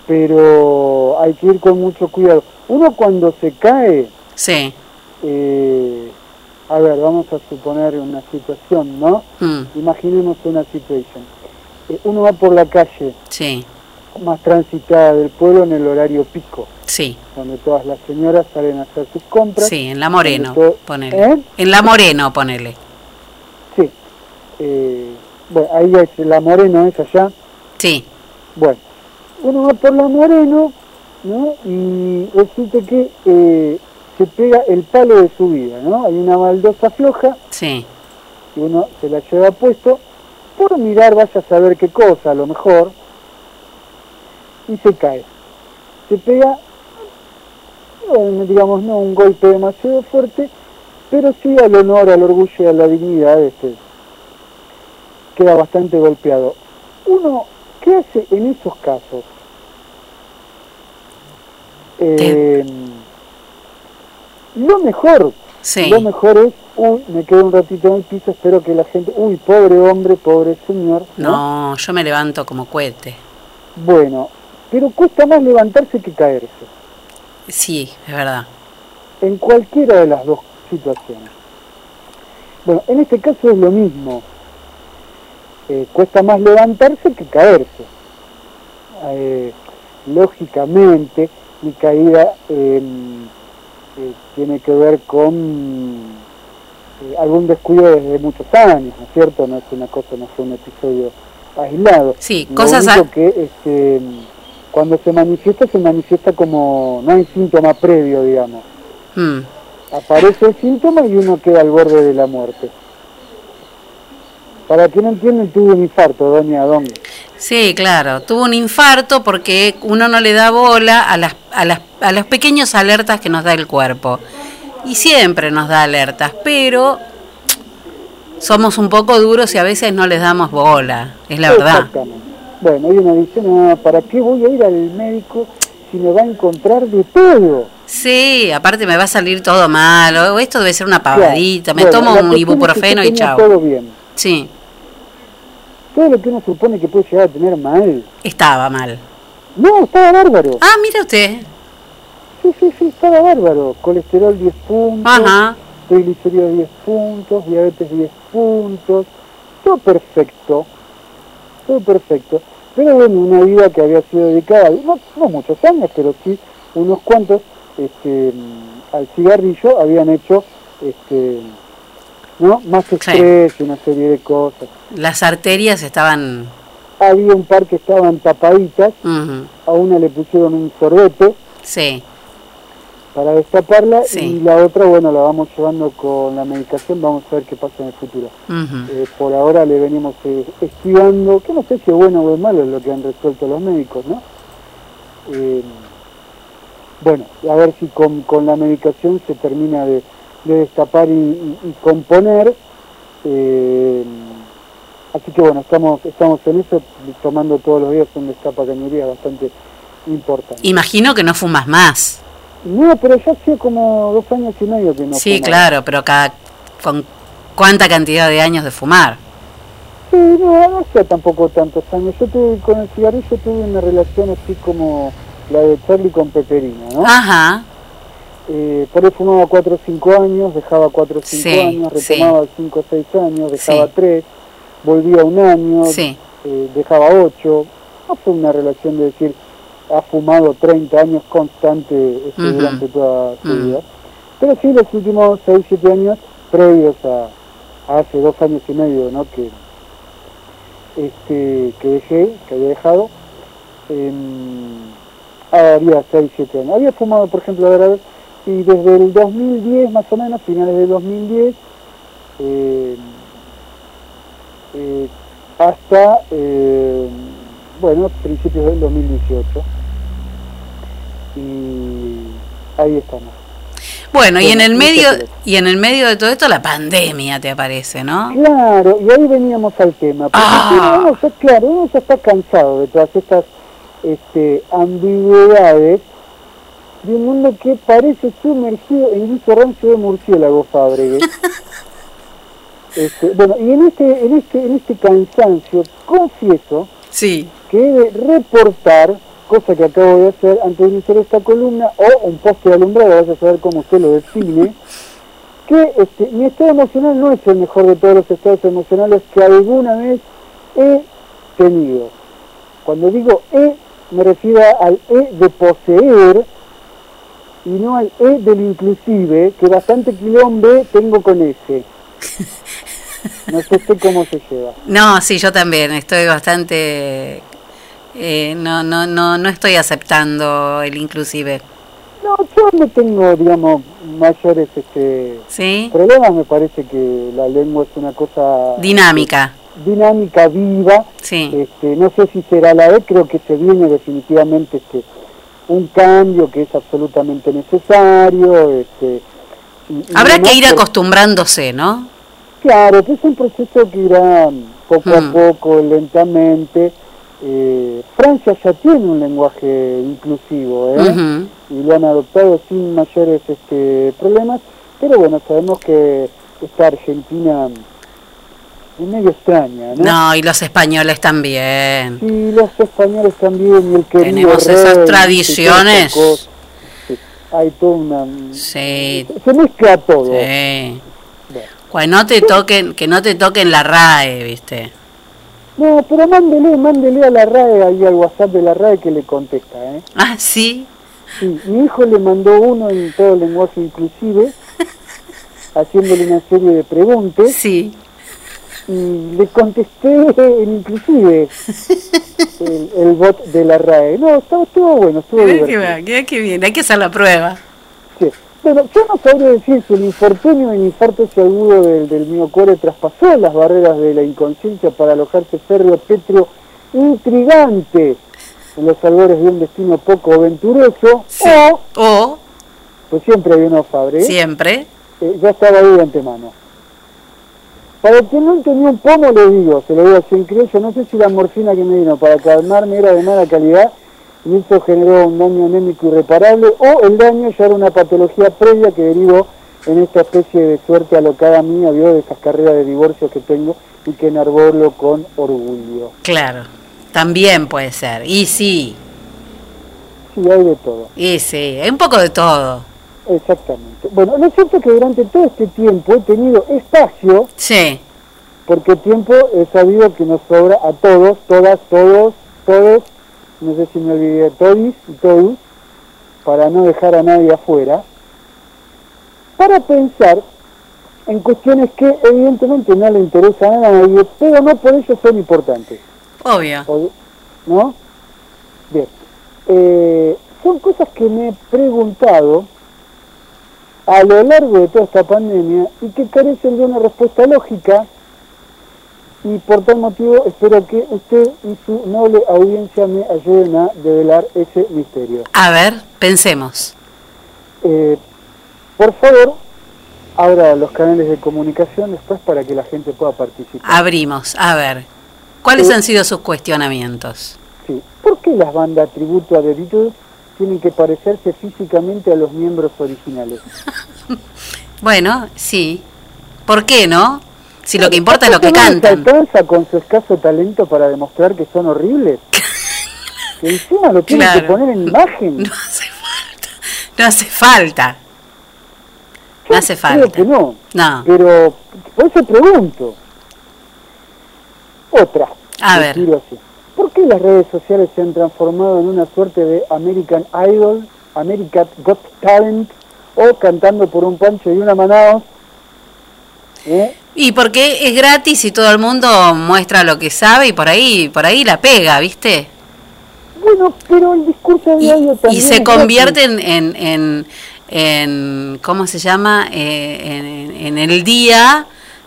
Pero hay que ir con mucho cuidado. Uno cuando se cae, Sí. eh, a ver, vamos a suponer una situación, ¿no? Mm, Imaginemos una situación. Uno va por la calle sí, más transitada del pueblo en el horario pico, sí. donde todas las señoras salen a hacer sus compras. Sí, en la Moreno, donde to- ponele. ¿Eh? En la Moreno, ponele. Sí. Eh, bueno, ahí es la Moreno, es allá. Sí. Bueno, uno va por la Moreno, ¿no? Y resulta que eh, se pega el palo de su vida, ¿no? Hay una baldosa floja Sí. y uno se la lleva puesto por mirar, vaya a saber qué cosa, a lo mejor, y se cae. Se pega, digamos, no un golpe demasiado fuerte, pero sí al honor, al orgullo y a la dignidad, este, queda bastante golpeado. Uno, ¿qué hace en esos casos? Eh, lo mejor, Sí. lo mejor es, uy, me quedo un ratito en el piso, espero que la gente, uy, pobre hombre, pobre señor, ¿no? No, yo me levanto como cohete. Bueno, pero cuesta más levantarse que caerse, Sí, es verdad. en cualquiera de las dos situaciones. Bueno, en este caso es lo mismo. Eh, cuesta más levantarse que caerse. Eh, lógicamente, mi caída eh, eh, tiene que ver con eh, algún descuido desde muchos años, ¿no es cierto? No es una cosa, no fue un episodio aislado. Sí, Lo cosas único que este, cuando se manifiesta, se manifiesta como, no hay síntoma previo, digamos. Mm. Aparece el síntoma y uno queda al borde de la muerte. Para que no entiendan, tuve un infarto, doña Don. Sí, claro. Tuvo un infarto porque uno no le da bola a las, a las a los pequeños alertas que nos da el cuerpo. Y siempre nos da alertas, pero somos un poco duros y a veces no les damos bola. Es la verdad. Bueno, y uno dice, no, ¿para qué voy a ir al médico si me va a encontrar de todo? Sí, aparte me va a salir todo mal. O esto debe ser una pavadita. Me Bueno, tomo un cuestión es que ibuprofeno y chao. todo bien. Sí, Todo lo que uno supone que puede llegar a tener mal. estaba mal. No, estaba bárbaro. Ah, mire usted. Sí, sí, sí, estaba bárbaro. Colesterol 10 puntos, Ajá. triglicéridos 10 puntos, diabetes 10 puntos. Todo perfecto. Todo perfecto. pero bueno, una vida que había sido dedicada, no, no muchos años, pero sí unos cuantos, este, mm, al cigarrillo habían hecho este, ¿no? más estrés y una serie de cosas. Las arterias estaban... Había un par que estaban tapaditas, a una le pusieron un sorbete Sí, para destaparla Sí. y la otra, bueno, la vamos llevando con la medicación, vamos a ver qué pasa en el futuro. Eh, por ahora le venimos eh, estudiando, que no sé si es bueno o es malo lo que han resuelto los médicos, ¿no? Eh, bueno, a ver si con, con la medicación se termina de, de destapar y, y- y componer. eh, así que bueno, estamos estamos en eso, tomando todos los días un destapa cañería bastante importante. imagino que no fumas más. No, pero ya hacía como dos años y medio que no sí, claro, pero cada... ¿Con cuánta cantidad de años de fumar? Sí, no, no hacía tampoco tantos años. Yo tuve, con el cigarrillo tuve una relación así como la de Charlie con Peperina, ¿no? Ajá. Eh, por ahí fumaba 4 o 5 años, dejaba 4 o 5 Sí, años, sí. retomaba 5 o 6 años, dejaba Sí. 3, volvía un año, Sí. eh, dejaba 8. No fue una relación de decir, ha fumado 30 años constante este, Ujú. durante toda su Mm. vida. Pero sí, los últimos 6, 7 años, previos a, a hace dos años y medio, ¿no? Que, este, que dejé, que había dejado, em, había 6, 7 años. Había fumado, por ejemplo, a ver, a ver, y desde el 2010, más o menos, finales del 2010, eh, eh, hasta, eh, bueno, principios del 2018. Y ahí estamos. Bueno, y en el medio y en el medio de todo esto la pandemia te aparece, ¿no? Claro, y ahí veníamos al tema. Porque Ah. uno claro, uno ya está cansado de todas estas este, ambigüedades de un mundo que parece sumergido en un rancio de murciélago, Fabregue. Este, bueno, y en este, en este, en este cansancio, confieso Sí. que he de reportar, cosa que acabo de hacer antes de iniciar esta columna, o un poste de alumbrado, vaya a saber cómo usted lo define, que este, mi estado emocional no es el mejor de todos los estados emocionales que alguna vez he tenido. Cuando digo he, me refiero al he de poseer y no al he del inclusive, que bastante quilombe tengo con ese. No sé cómo se lleva. No, sí, yo también estoy bastante eh, no no no no estoy aceptando el inclusive. No, yo no tengo, digamos, mayores este, ¿Sí? problemas. Me parece que la lengua es una cosa Dinámica. dinámica, viva. Sí. Este, no sé si será la E, creo que se viene definitivamente este, un cambio que es absolutamente necesario. Este, y- Habrá que ir acostumbrándose, ¿no? Claro, que es un proceso que irá poco Mm. a poco, lentamente. Eh, Francia ya tiene un lenguaje inclusivo, ¿eh? Y lo han adoptado sin mayores este, problemas, pero bueno, sabemos que esta Argentina medio extraña, ¿no? No, y los españoles también. Y los españoles también, y el querido Tenemos rey, esas tradiciones. cosas. Sí, hay toda una... Sí. Se mezcla todo. Sí. Que no te toquen, que no te toquen la RAE, ¿viste? No, pero mándele, mándele a la RAE, ahí al WhatsApp de la RAE que le contesta, ¿eh? Ah, sí. Sí, mi hijo le mandó uno en todo lenguaje inclusive, haciéndole una serie de preguntas. Sí. Y le contesté inclusive el, el bot de la RAE. No, estuvo, estuvo bueno, estuvo va, mirá que bien, hay que hacer la prueba. Sí. Bueno, yo no sabría decir si el infortunio en infarto agudo del, del miocore traspasó las barreras de la inconsciencia para alojarse férreo petrio intrigante en los albores de un destino poco aventuroso, o, O, pues siempre hay uno Fabre, siempre, eh, ya estaba ahí de antemano. Para el que no tenía un pomo, le digo, se lo digo así en criollo, no sé si la morfina que me vino para calmarme era de mala calidad y eso generó un daño anémico irreparable o el daño ya era una patología previa que derivó en esta especie de suerte alocada mía, vio, de esas carreras de divorcio que tengo y que enarbolo con orgullo. claro. También puede ser. Y sí, Sí, hay de todo. y sí, hay un poco de todo. Exactamente. Bueno, lo cierto es que durante todo este tiempo he tenido espacio Sí. porque tiempo he sabido que nos sobra a todos, todas, todos, todos, no sé si me olvidé, todis y todos, para no dejar a nadie afuera, para pensar en cuestiones que evidentemente no le interesan a nadie, pero no por eso son importantes. Obvio. O- ¿No? Bien. Eh, son cosas que me he preguntado a lo largo de toda esta pandemia y que carecen de una respuesta lógica y por tal motivo espero que usted y su noble audiencia me ayuden a develar ese misterio. A ver, pensemos. Eh, por favor, abra los canales de comunicación después para que la gente pueda participar. Abrimos, a ver. ¿Cuáles Sí. han sido sus cuestionamientos? Sí. ¿Por qué las bandas tributo a The Beatles tienen que parecerse físicamente a los miembros originales? Bueno, sí. ¿Por qué no? Si lo que importa es lo que ¿Acaso no les cantan. alcanza con su escaso talento para demostrar que son horribles? que encima lo tienen que poner en imagen. No hace falta. No hace falta. No hace Creo falta. que no. No. Pero por eso pregunto. Otra. A ver. así. ¿Por qué las redes sociales se han transformado en una suerte de American Idol, American Got Talent o cantando por un pancho y una manada? ¿Eh? Y porque es gratis y todo el mundo muestra lo que sabe y por ahí, por ahí la pega, ¿viste? Bueno, pero el discurso diario Y también se es convierten en, en, en ¿cómo se llama? Eh, en, en el día,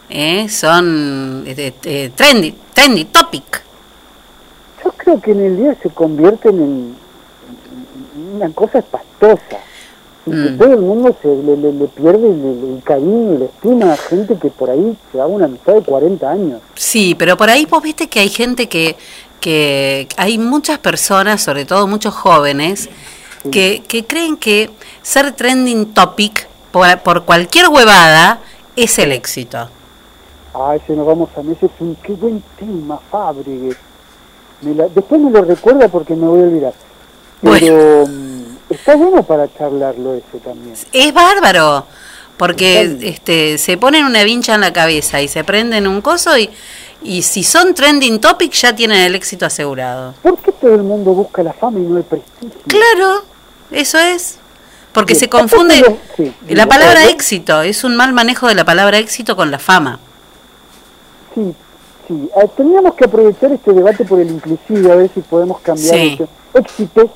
eh, son eh, eh, trendy, trendy topic. Yo creo que en el día se convierten en, en una cosa espantosa. Y que Mm. todo el mundo se le, le- le pierde el, cariño y la estima a gente que por ahí se da una amistad de 40 años. Sí, pero por ahí vos viste que hay gente que, que hay muchas personas, sobre todo muchos jóvenes, que, que creen que ser trending topic por, por cualquier huevada es el éxito. Ah, ese nos vamos a ese es un qué buen tema, Fábregue. Me la- después me lo recuerda porque me voy a olvidar. Pero mm, está bueno para charlarlo ese también. Es bárbaro, porque este, se ponen una vincha en la cabeza y se prenden un coso y, y si son trending topic ya tienen el éxito asegurado. ¿Por qué todo el mundo busca la fama y no el prestigio? Claro, eso es. Porque se confunde entonces lo- sí, la palabra éxito, es un mal manejo de la palabra éxito con la fama. Sí, sí. Ah, Teníamos que aprovechar este debate por el inclusive, a ver si podemos cambiar Sí. ese éxito.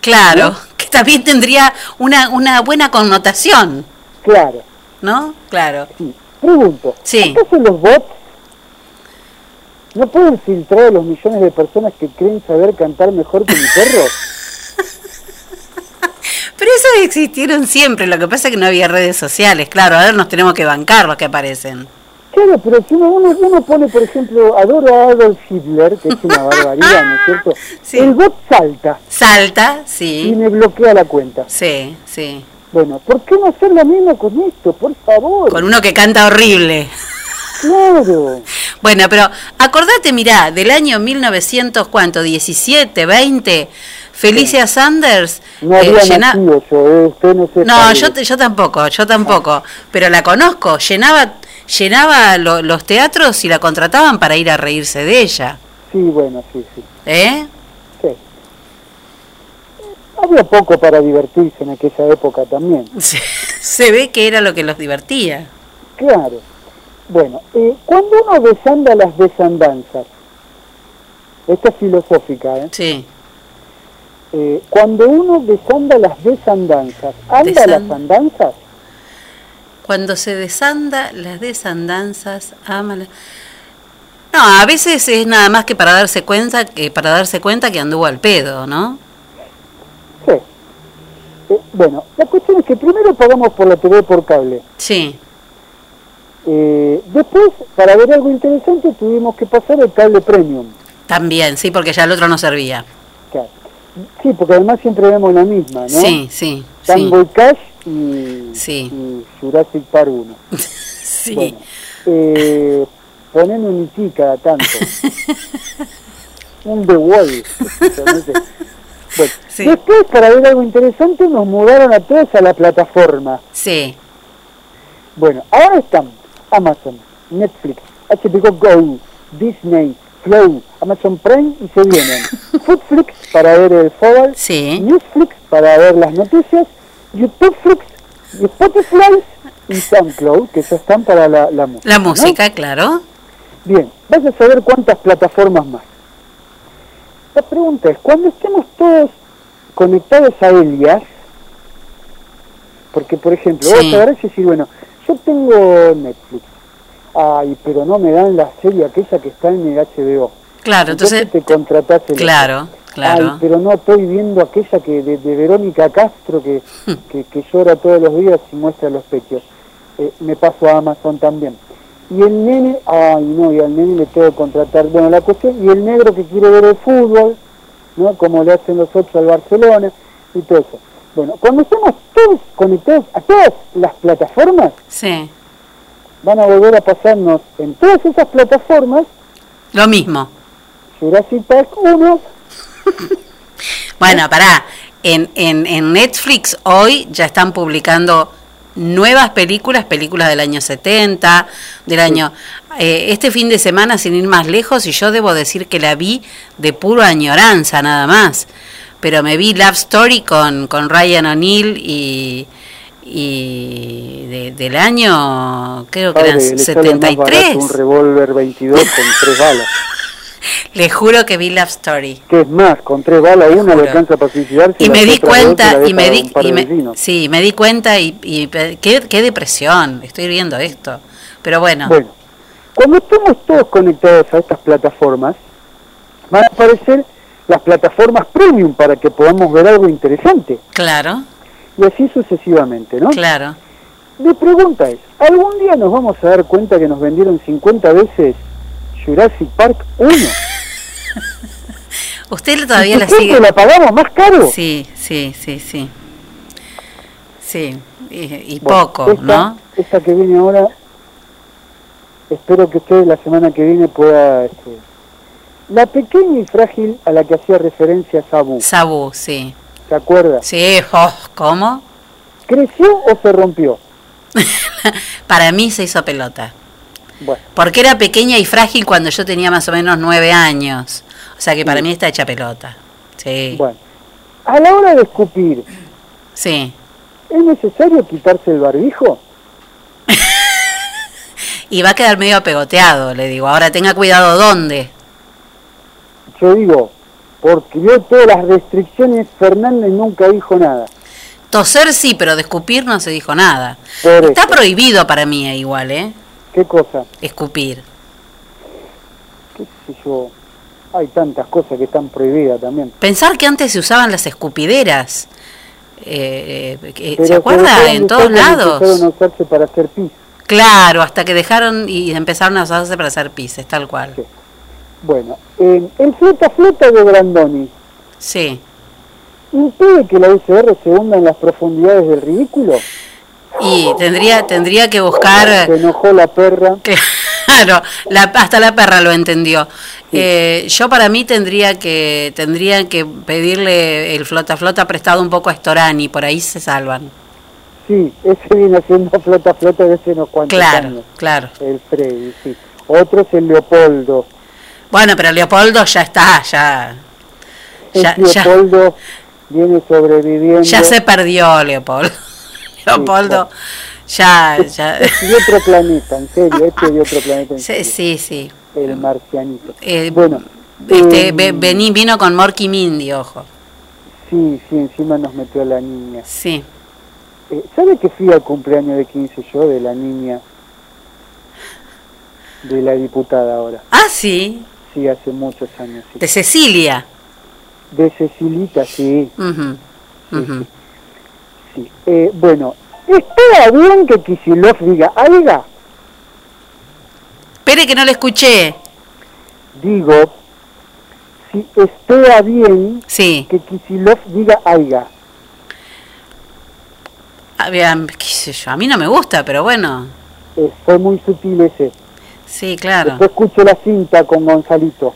Claro, que también tendría una, una buena connotación, Claro. ¿no? Claro. Pregunto, Sí. ¿acaso los bots no pueden filtrar a los millones de personas que creen saber cantar mejor que mi perro? Pero eso existieron siempre, lo que pasa es que no había redes sociales, claro, ahora nos tenemos que bancar los que aparecen. Claro, pero si uno, uno, uno pone, por ejemplo, adoro a Adolf Hitler, que es una barbaridad, ¿no es cierto? El bot salta Salta, y sí, me bloquea la cuenta. sí, sí. Bueno, ¿por qué no hacer lo mismo con esto, por favor? Con uno que canta horrible. Claro. Bueno, pero acordate, mirá, del año 1900, ¿cuánto? 17, 20, Felicia Sanders No eh, llena- yo, eh, usted no No, yo, tampoco, yo tampoco, pero la conozco, llenaba llenaba lo- los teatros y la contrataban para ir a reírse de ella, Sí, bueno, sí, sí. ¿eh? sí. Había poco para divertirse en aquella época también. Se, se ve que era lo que los divertía. Claro. Bueno, eh, cuando uno desanda las desandanzas, esta es filosófica, ¿eh? Sí. Eh, cuando uno desanda las desandanzas, ¿anda Desan- las andanzas? Cuando se desanda las desandanzas, ama la- No, a veces es nada más que para darse cuenta que para darse cuenta que anduvo al pedo, ¿no? Sí. Eh, bueno, la cuestión es que primero pagamos por la TV por cable. Sí. Eh, después, para ver algo interesante, tuvimos que pasar el cable premium. También, sí, porque ya el otro no servía. Claro. Sí, porque además siempre vemos la misma, ¿no? Sí, sí, Tango sí. y Cash y, Sí. y Jurassic Park 1. Sí. Bueno, eh, ponen un IT cada tanto. un The Wall. Bueno, después, para ver algo interesante, nos mudaron a todos a la plataforma. Sí. Bueno, ahora están Amazon, Netflix, HBO Go, Disney, Play, Amazon Prime y se vienen Footflix para ver el fútbol, Newsflix para ver las noticias, YouTubeflix, y Spotify y SoundCloud, que ya están para la, la música. La ¿no? música, claro. Bien, vas a saber cuántas plataformas más. La pregunta es, cuando estemos todos conectados a Elias, porque por ejemplo, vos Sí. agarrás y decís, bueno, yo tengo Netflix, ay, pero no me dan la serie aquella que está en el HBO. Claro, entonces, te contratás el claro, claro. Ay, pero no estoy viendo aquella que de, de Verónica Castro que, Hmm. que, que llora todos los días y muestra los pechos. Eh, me paso a Amazon también. Y el nene, ay no, y al nene le tengo que contratar, bueno, la cuestión, y el negro que quiere ver el fútbol, ¿no? Como le hacen los ocho al Barcelona y todo eso. Bueno, cuando estemos todos conectados a todas las plataformas, Sí, van a volver a pasarnos en todas esas plataformas lo mismo. Jurassic Park 1, Bueno, pará. En, en, en Netflix hoy ya están publicando nuevas películas, películas del año 70, del año... eh, este fin de semana, sin ir más lejos, y yo debo decir que la vi de pura añoranza nada más, pero me vi Love Story con, con Ryan O'Neill y, y de- del año, creo que eran le sale más barato 73. un revólver 22 con tres balas. Les juro que vi Love Story. que es más, con tres balas una le alcanza para suicidarse. y me di cuenta y me di y me- sí me di cuenta y, y qué, qué depresión estoy viendo esto pero bueno, Bueno, cuando estemos todos conectados a estas plataformas, van a aparecer las plataformas premium para que podamos ver algo interesante. claro Y así sucesivamente, ¿no? claro Mi pregunta es, ¿algún día nos vamos a dar cuenta que nos vendieron 50 veces Jurassic Park 1? usted todavía ¿Y la sigue la pagamos más caro? sí sí sí sí sí y, y Bueno, poco esta, no Esta que viene ahora, espero que usted la semana que viene pueda... este, la pequeña y frágil a la que hacía referencia Sabu, Sabu sí ¿se acuerda? sí oh, cómo ¿Creció o se rompió? para mí se hizo pelota Bueno, porque era pequeña y frágil cuando yo tenía más o menos nueve años o sea que para Sí. mí está hecha pelota sí bueno. A la hora de escupir, sí ¿es necesario quitarse el barbijo? y va a quedar medio pegoteado le digo ahora tenga cuidado dónde Yo digo, porque vio todas las restricciones, Fernández nunca dijo nada. Toser sí, pero de escupir no se dijo nada. Por Está prohibido para mí eh, igual, ¿eh? ¿Qué cosa? Escupir. ¿Qué sé yo? Hay tantas cosas que están prohibidas también. Pensar que antes se usaban las escupideras. Eh, eh, Pero ¿Se acuerda? En todos lados. Empezaron a usarse para hacer pis. Claro, hasta que dejaron y empezaron a usarse para hacer pises, tal cual. Bueno, en el flota flota de Brandoni Sí. impide que la UCR se hunda en las profundidades del ridículo. Y tendría tendría que buscar... Se enojó la perra. Claro, la, hasta la perra lo entendió. Eh, yo para mí tendría que tendría que pedirle el flota flota prestado un poco a Storani, por ahí se salvan. Sí, ese viene haciendo flota flota desde hace unos cuantos Claro, años. claro. El Freddy, sí. Otro es el Leopoldo. Bueno, pero Leopoldo ya está, ya ya, ya, Leopoldo viene sobreviviendo. ya se perdió Leopoldo. Leopoldo ya ya Es de otro planeta, en serio, este es de otro planeta. en sí, serio. sí, sí. El marcianito. Eh, bueno, Este eh, ve- vení vino con Morky Mindy, ojo. sí, sí, encima nos metió a la niña. Sí. Eh, ¿Sabe que fui al cumpleaños de 15 yo de la niña? De la diputada ahora. Ah, sí, Sí, hace muchos años. Sí. de Cecilia. De Cecilita, sí. Ujú, ujú. sí. Eh, bueno, ¿está bien que Kisilov diga alga? Espere que no le escuché. Digo, si está bien Sí. que Kisilov diga alga. Ah, bien, qué sé yo, a mí no me gusta, pero bueno. Eh, fue muy sutil ese. Sí, claro. Después escucho la cinta con Gonzalito,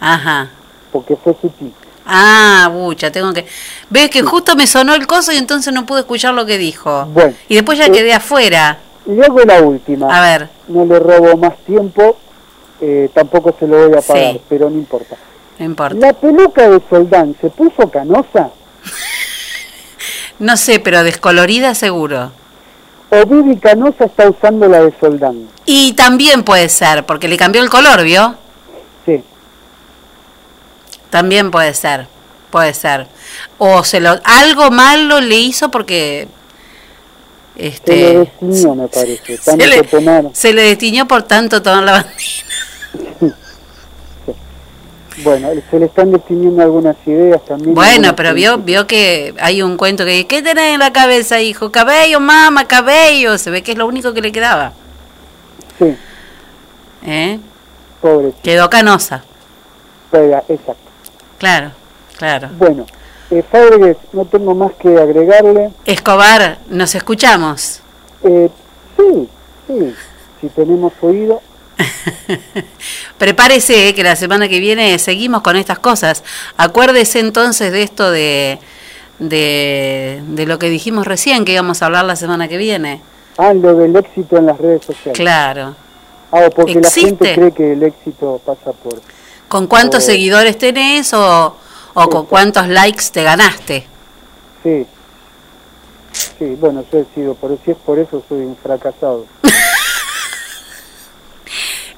Ajá. porque fue sutil. Ah, bucha, tengo que... Ves que justo me sonó el coso y entonces no pude escuchar lo que dijo. Bueno, Y después ya eh, quedé afuera. Y luego la última. A ver. No le robo más tiempo. eh, tampoco se lo voy a pagar, Sí. pero no importa. No importa. ¿La peluca de Soldán se puso canosa? No sé, pero descolorida seguro. ¿O Vivi Canosa está usando la de Soldán? Y también puede ser, porque le cambió el color, ¿vio? Sí. También puede ser, puede ser. O se lo algo malo le hizo porque Se lo este destiñó, me parece. se le, se le destiñó por tanto tomar la bandera. Bueno, se le están destiniendo algunas ideas también. Bueno, pero vio vio que hay un cuento que ¿qué tenés en la cabeza, hijo? Cabello, mamá, cabello. Se ve que es lo único que le quedaba. Sí, ¿Eh? pobre. Quedó canosa. Exacto. Claro, claro. Bueno, eh, Fábregues, no tengo más que agregarle. Escobar, nos escuchamos. Eh, sí, sí, si tenemos oído. Prepárese eh, que la semana que viene seguimos con estas cosas. Acuérdese entonces de esto de, de, de lo que dijimos recién que íbamos a hablar la semana que viene. Ah, lo del éxito en las redes sociales. Claro. Ah, porque la gente cree que el éxito pasa por... ¿Con cuántos seguidores tenés o, o con cuántos likes te ganaste? Sí. Sí, bueno, yo he sido, pero si es por eso soy un fracasado.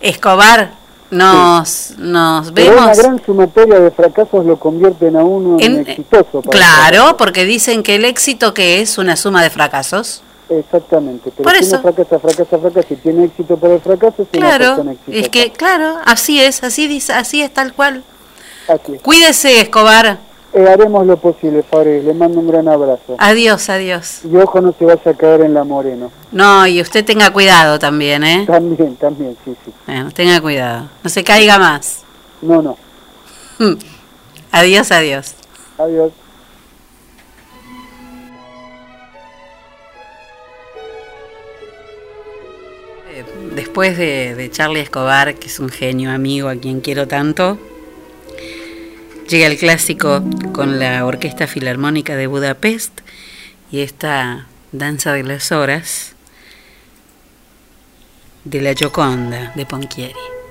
Escobar, nos, nos Pero una vemos. gran sumatoria de fracasos lo convierten a uno en, En- exitoso. para Claro, porque dicen que el éxito que es una suma de fracasos. Exactamente, pero Por si eso. uno fracasa, fracasa, fracasa y tiene éxito por el fracaso, una Claro, exitosa. es que claro, así es, así dice, así es tal cual. Así es. Cuídese, Escobar. Eh, haremos lo posible, Fabre, le mando un gran abrazo. Adiós, adiós. Y ojo no se vaya a caer en la Moreno. No, y usted tenga cuidado también, ¿eh? También, también, sí, sí. Bueno, tenga cuidado. No se caiga más. No, no. Adiós, adiós. Adiós. Eh, Después de, de Charlie Escobar, que es un genio amigo a quien quiero tanto, llega el clásico con la Orquesta Filarmónica de Budapest y esta Danza de las Horas de la Gioconda de Ponchieri.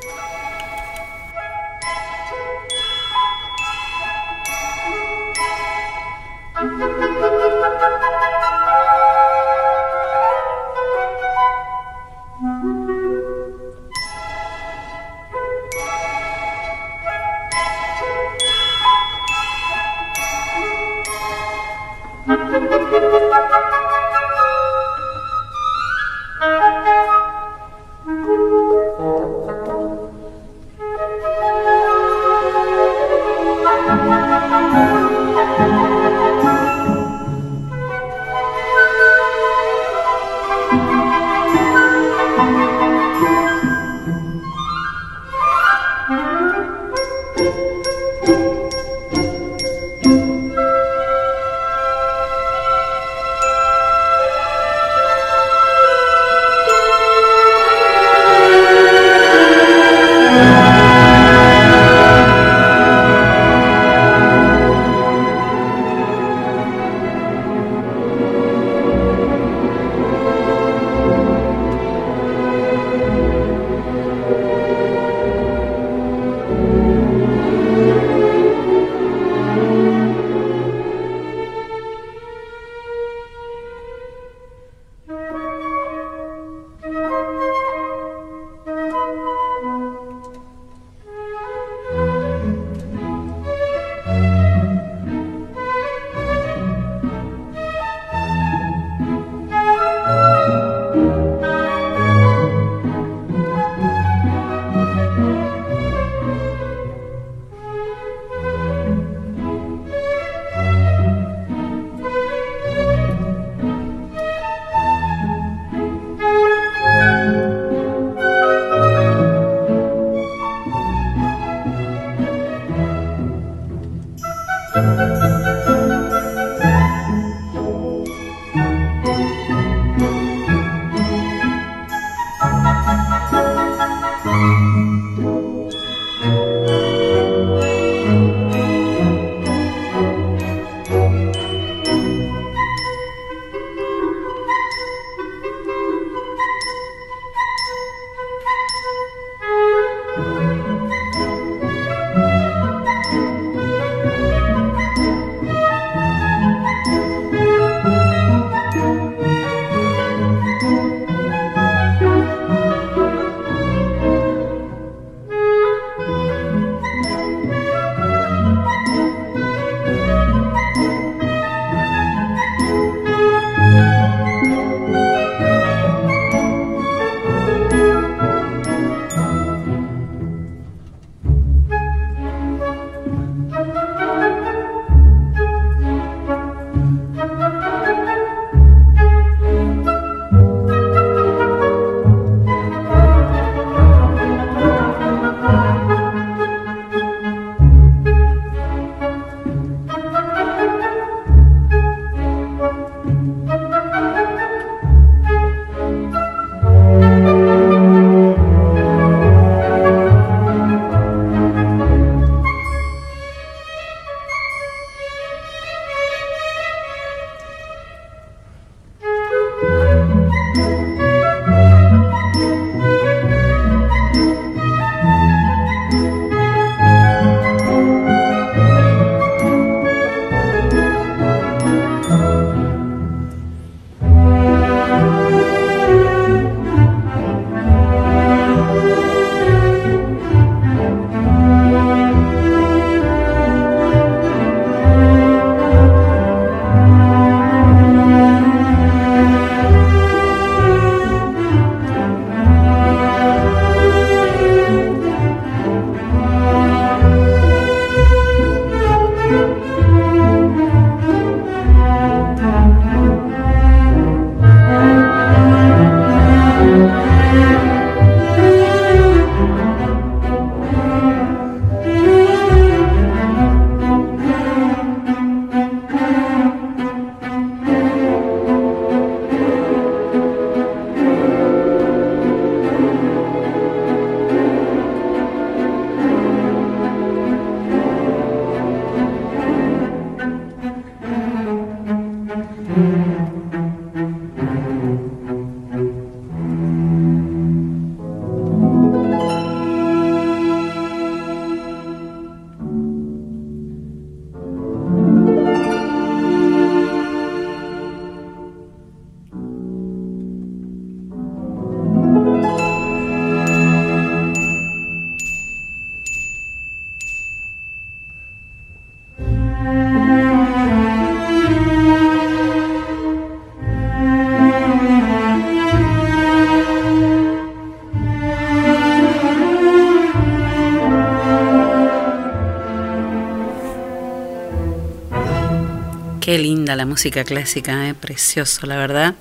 Qué linda la música clásica, ¿eh? precioso, la verdad.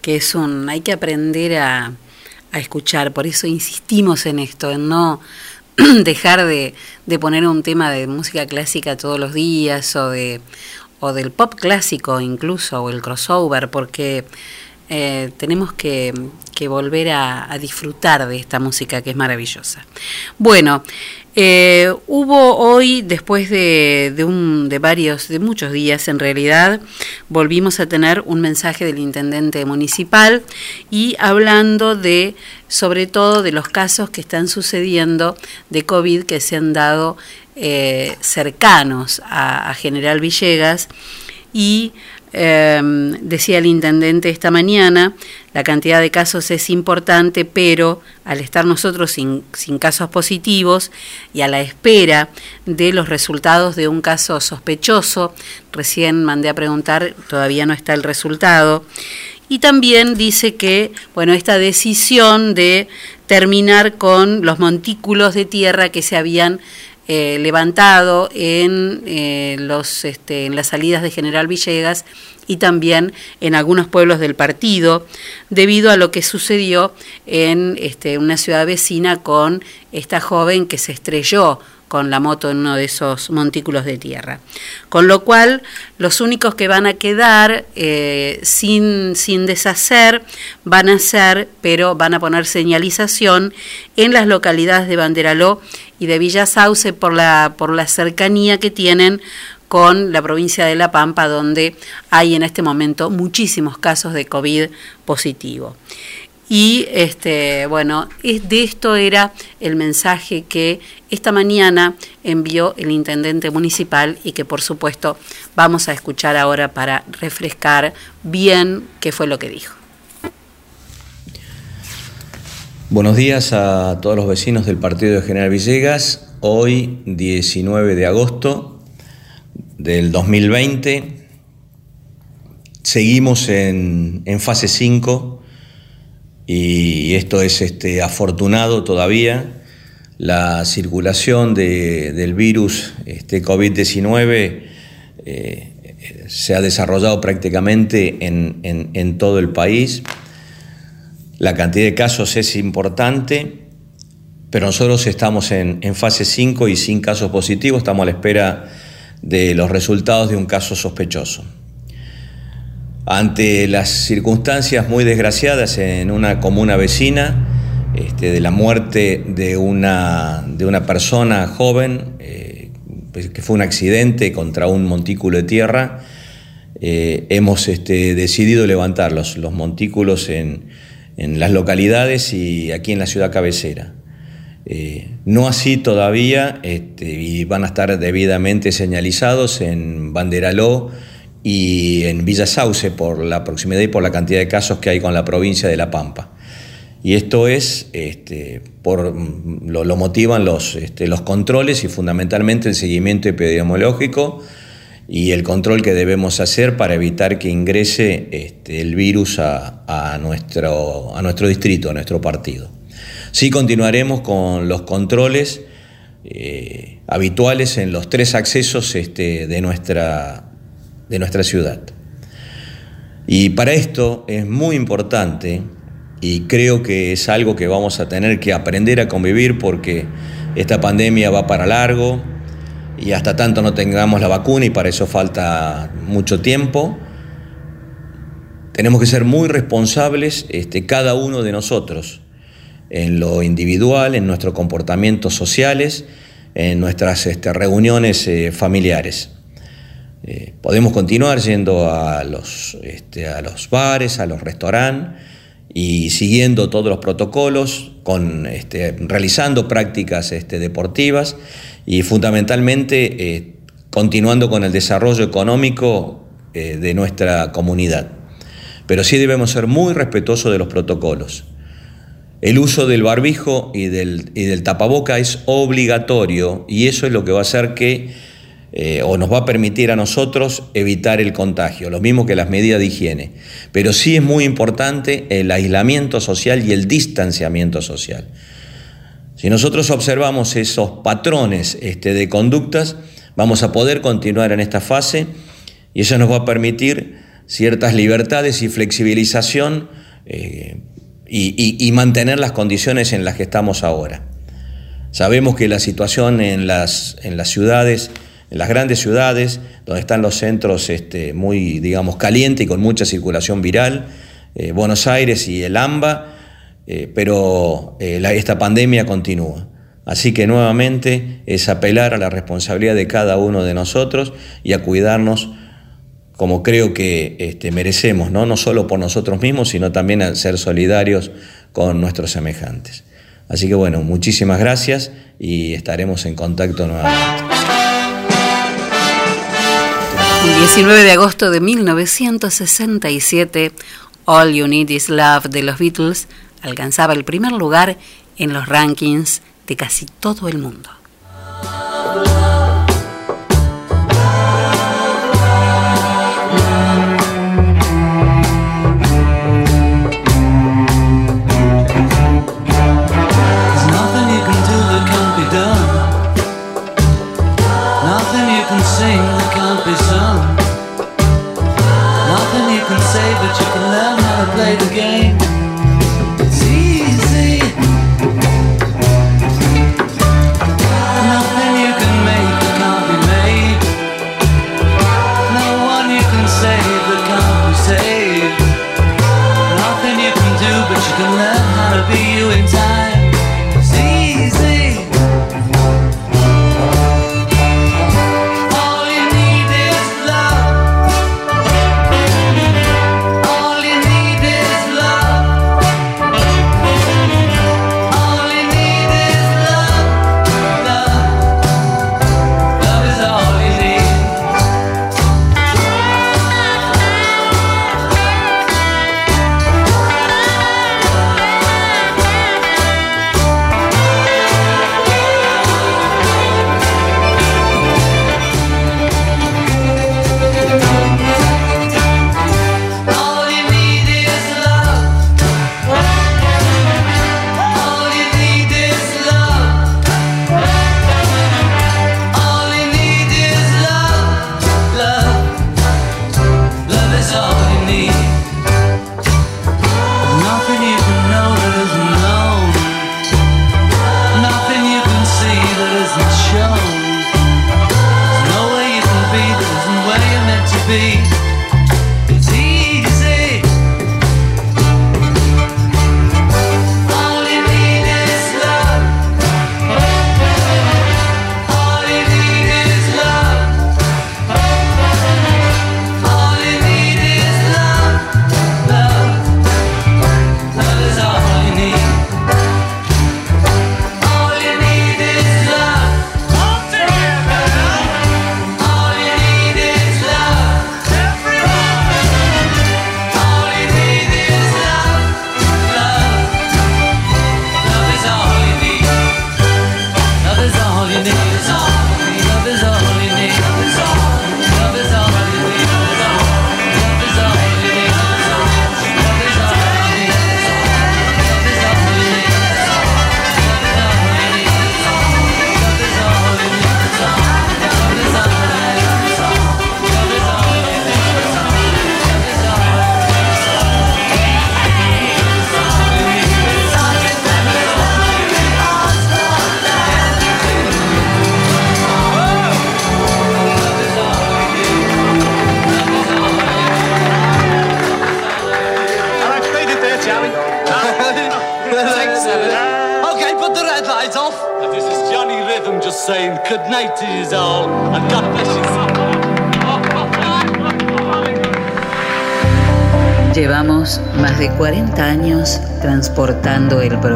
Que es un. Hay que aprender a, a escuchar, por eso insistimos en esto, en no dejar de, de, poner un tema de música clásica todos los días o de o del pop clásico incluso o el crossover porque eh, tenemos que, que volver a, a, disfrutar de esta música que es maravillosa. Bueno, eh, hubo hoy, después de, de, varios, de muchos días en realidad, volvimos a tener un mensaje del intendente municipal y hablando de, sobre todo, de los casos que están sucediendo de COVID que se han dado eh, cercanos a, a General Villegas y eh, decía el intendente esta mañana, la cantidad de casos es importante, pero al estar nosotros sin, sin, casos positivos y a la espera de los resultados de un caso sospechoso, recién mandé a preguntar, todavía no está el resultado, y también dice que, bueno, esta decisión de terminar con los montículos de tierra que se habían eh, levantado en, eh, los, este, en las salidas de General Villegas y también en algunos pueblos del partido, debido a lo que sucedió en este, una ciudad vecina con esta joven que se estrelló con la moto en uno de esos montículos de tierra. Con lo cual, los únicos que van a quedar eh, sin, sin deshacer van a ser, pero van a poner señalización en las localidades de Banderaló y de Villa Sauce por la, por la cercanía que tienen con la provincia de La Pampa, donde hay en este momento muchísimos casos de COVID positivo. Y este, bueno, de esto era el mensaje que esta mañana envió el intendente municipal y que por supuesto vamos a escuchar ahora para refrescar bien qué fue lo que dijo. Buenos días a todos los vecinos del partido de General Villegas. Hoy, 19 de agosto del 2020, seguimos en, en fase 5 y esto es este, afortunado todavía. La circulación de, del virus este, COVID-19 eh, se ha desarrollado prácticamente en, en, todo el país. La cantidad de casos es importante, pero nosotros estamos en, en fase 5 y sin casos positivos, estamos a la espera de los resultados de un caso sospechoso. Ante las circunstancias muy desgraciadas en una comuna vecina, este, de la muerte de una, de una persona joven, eh, que fue un accidente contra un montículo de tierra, eh, hemos este, decidido levantar los, los montículos en, en, las localidades y aquí en la ciudad cabecera. Eh, no así todavía, este, y van a estar debidamente señalizados en Banderaló, y en Villa Sauce por la proximidad y por la cantidad de casos que hay con la provincia de La Pampa. Y esto es, este, por, lo, lo, motivan los, este, los controles y fundamentalmente el seguimiento epidemiológico y el control que debemos hacer para evitar que ingrese este, el virus a, nuestro, a nuestro distrito, a nuestro partido. Sí continuaremos con los controles eh, habituales en los tres accesos de nuestra de nuestra ciudad. Y para esto es muy importante y creo que es algo que vamos a tener que aprender a convivir porque esta pandemia va para largo y hasta tanto no tengamos la vacuna y para eso falta mucho tiempo. Tenemos que ser muy responsables este, cada uno de nosotros en lo individual, en nuestros comportamientos sociales, en nuestras este, reuniones eh, familiares. Eh, podemos continuar yendo a los, este, a los bares, a los restaurantes y siguiendo todos los protocolos, con, este, realizando prácticas este, deportivas y fundamentalmente eh, continuando con el desarrollo económico eh, de nuestra comunidad. Pero sí debemos ser muy respetuosos de los protocolos. El uso del barbijo y del, y del tapaboca es obligatorio y eso es lo que va a hacer que eh, o nos va a permitir a nosotros evitar el contagio, lo mismo que las medidas de higiene. Pero sí es muy importante el aislamiento social y el distanciamiento social. Si nosotros observamos esos patrones este, de conductas, vamos a poder continuar en esta fase y eso nos va a permitir ciertas libertades y flexibilización eh, y, y mantener las condiciones en las que estamos ahora. Sabemos que la situación en las, en las ciudades en las grandes ciudades, donde están los centros este, muy, digamos, calientes y con mucha circulación viral, eh, Buenos Aires y el AMBA, eh, pero eh, esta pandemia continúa. Así que nuevamente es apelar a la responsabilidad de cada uno de nosotros y a cuidarnos como creo que este, merecemos, ¿no? no solo por nosotros mismos, sino también al ser solidarios con nuestros semejantes. Así que bueno, muchísimas gracias y estaremos en contacto nuevamente. El 19 de agosto de 1967, All You Need Is Love de los Beatles alcanzaba el primer lugar en los rankings de casi todo el mundo.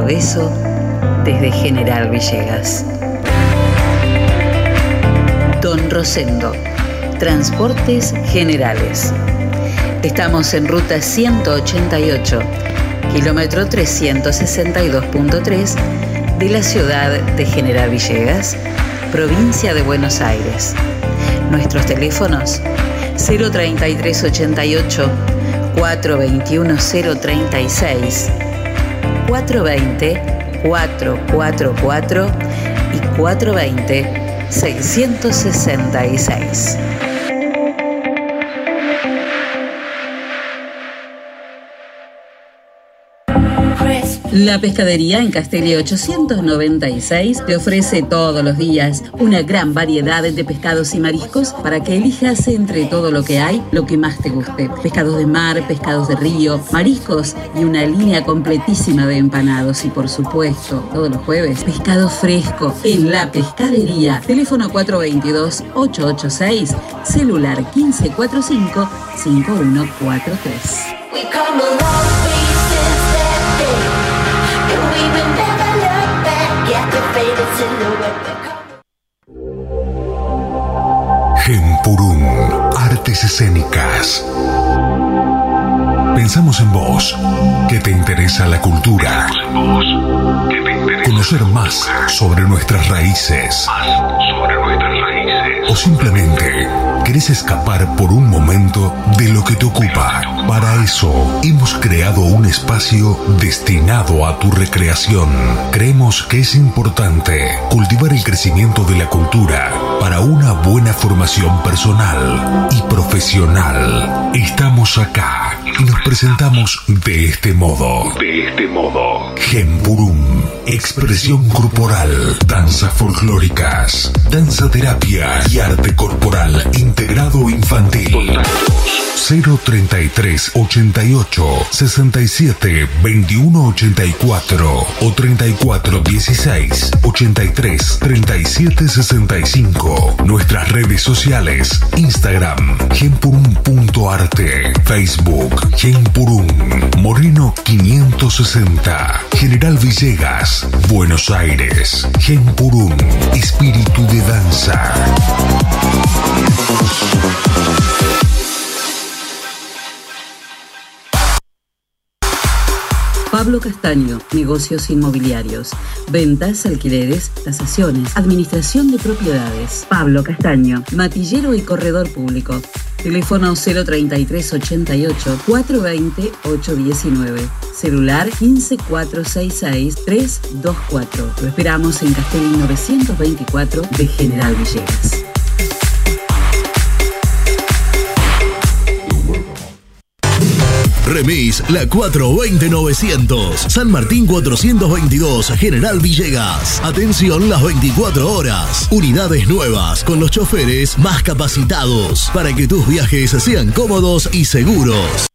beso desde General Villegas. Don Rosendo, Transportes Generales. Estamos en ruta 188, kilómetro 362.3 de la ciudad de General Villegas, provincia de Buenos Aires. Nuestros teléfonos 033 88 421 420-444 y 420-666. La pescadería en Castelli 896 te ofrece todos los días una gran variedad de pescados y mariscos para que elijas entre todo lo que hay lo que más te guste. Pescados de mar, pescados de río, mariscos y una línea completísima de empanados y por supuesto, todos los jueves, pescado fresco en la pescadería. Teléfono 422-886, celular 1545 5143. Escénicas. Pensamos en vos, que te interesa la cultura. Conocer más sobre nuestras raíces. O simplemente querés escapar por un momento de lo que te ocupa. Para eso hemos creado un espacio destinado a tu recreación. Creemos que es importante cultivar el crecimiento de la cultura para una buena formación personal y profesional. Estamos acá y nos presentamos de este modo. De este modo. Gemburum. Expresión corporal, danzas folclóricas, danza terapia y arte corporal integrado infantil. 033 88 67 21 84 o 34 16 83 37 65. Nuestras redes sociales: Instagram, gempurum.arte, Facebook, Gempurum, Moreno 560, General Villegas, Buenos Aires, Gempurum, Espíritu de Danza. Pablo Castaño, negocios inmobiliarios, ventas, alquileres, tasaciones, administración de propiedades. Pablo Castaño, matillero y corredor público. Teléfono 033 88 420 819. Celular 15466 324. Lo esperamos en Castellín 924 de General Villegas. Remis La 420-900. San Martín 422, General Villegas. Atención las 24 horas. Unidades nuevas con los choferes más capacitados para que tus viajes sean cómodos y seguros.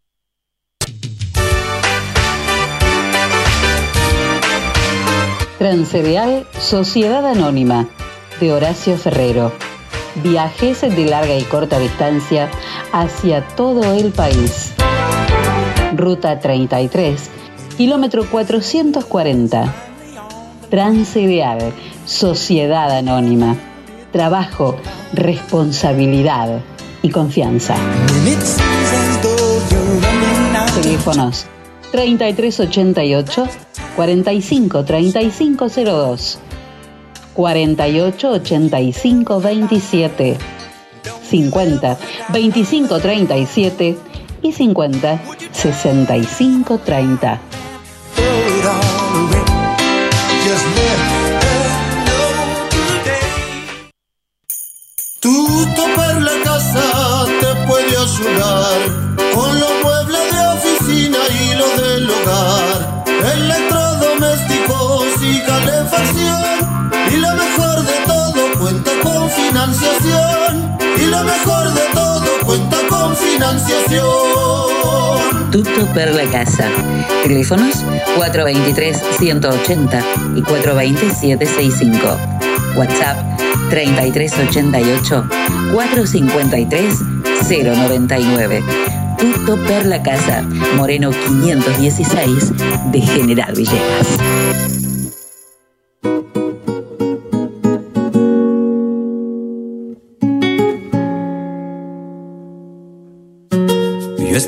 Transcereal Sociedad Anónima de Horacio Ferrero. Viajes de larga y corta distancia hacia todo el país. Ruta 33, kilómetro 440. Transideal, Sociedad Anónima. Trabajo, responsabilidad y confianza. Teléfonos 3388 45 3502 48 85 27 50 25 37 y 50 65 30. Tu topar la casa te puede ayudar con los muebles de oficina y los del hogar, electrodomésticos y calefacción. Y lo mejor de todo cuenta con financiación. Y lo mejor de todo financiación. Tutto per la casa. Teléfonos 423-180 y 420-765. WhatsApp 3388-453-099. Tutto per la casa. Moreno 516 de General Villegas.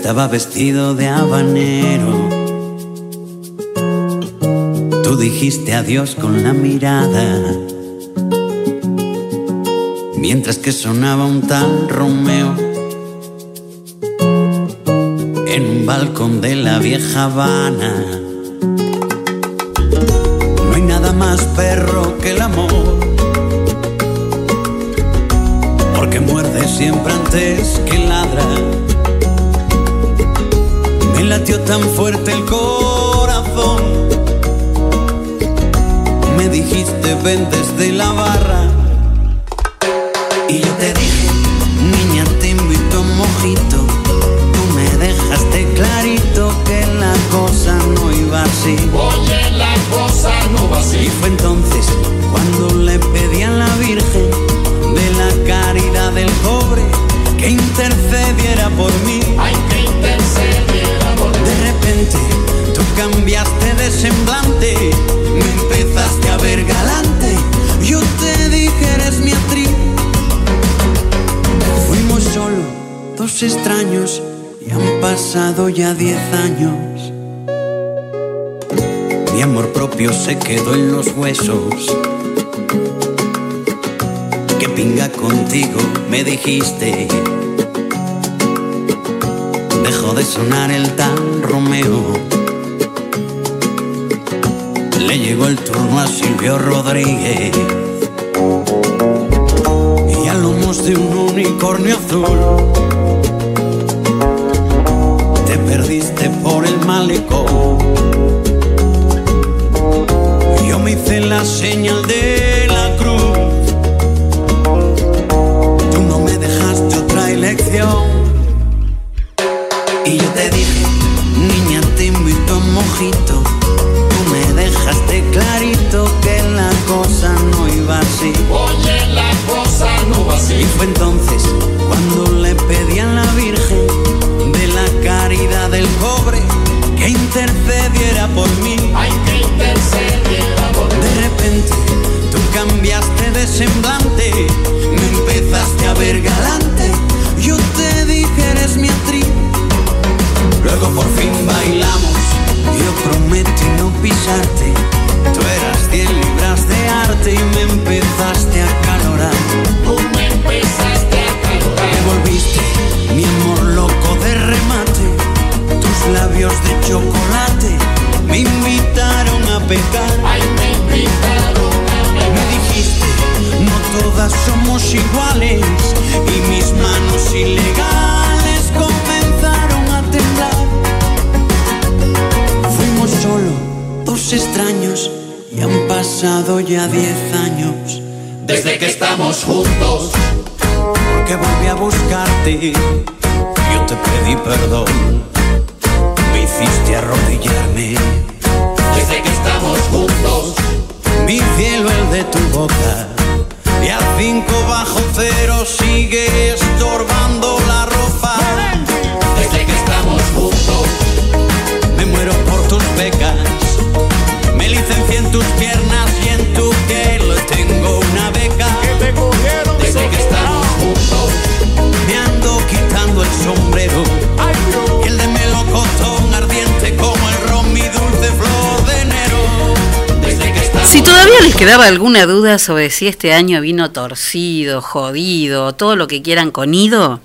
Estaba vestido de habanero. Tú dijiste adiós con la mirada. Mientras que sonaba un tal Romeo en un balcón de la vieja Habana. No hay nada más perro que el amor. Porque muerde siempre antes que ladra. Me latió tan fuerte el corazón dijiste ven desde la barra. Y yo te dije, niña, te invito a un mojito. Tú me dejaste clarito que la cosa no iba así. Oye, la cosa no va así. Y fue entonces cuando le pedí a la Virgen de la caridad del pobre que intercediera por mí. Ay, que intercediera tú cambiaste de semblante, me empezaste a ver galante. Yo te dije eres mi actriz. Fuimos solo dos extraños y han pasado ya diez años. Mi amor propio se quedó en los huesos. Que pinga contigo, me dijiste. Dejó de sonar el tal Romeo. Le llegó el turno a Silvio Rodríguez. Y a lomos de un unicornio azul. Te perdiste por el malecón. Yo me hice la señal de la cruz. Tú no me dejaste otra elección. Mojito. Tú me dejaste clarito que la cosa no iba así. Oye, la cosa no va así. Y fue entonces cuando le pedí a la Virgen de la caridad del pobre que intercediera por mí. Ay, que intercediera por De repente tú cambiaste de semblante, me empezaste a ver galante. Yo te dije eres mi actriz. Luego por fin bailamos, yo prometí no pisarte. Tú eras 10 libras de arte y me empezaste a calorar. Tú me empezaste a calorar. Me volviste mi amor loco de remate. Tus labios de chocolate me invitaron a pecar. Ay, me invitaron a Me dijiste, no todas somos iguales. Y mis manos ilegales solo dos extraños y han pasado ya diez años. Desde que estamos juntos. Porque volví a buscarte, yo te pedí perdón. Me hiciste arrodillarme, Desde que estamos juntos. mi cielo el de tu boca. Y a cinco bajo cero sigue estorbando quedaba alguna duda sobre si este año vino torcido, jodido, todo lo que quieran con ido,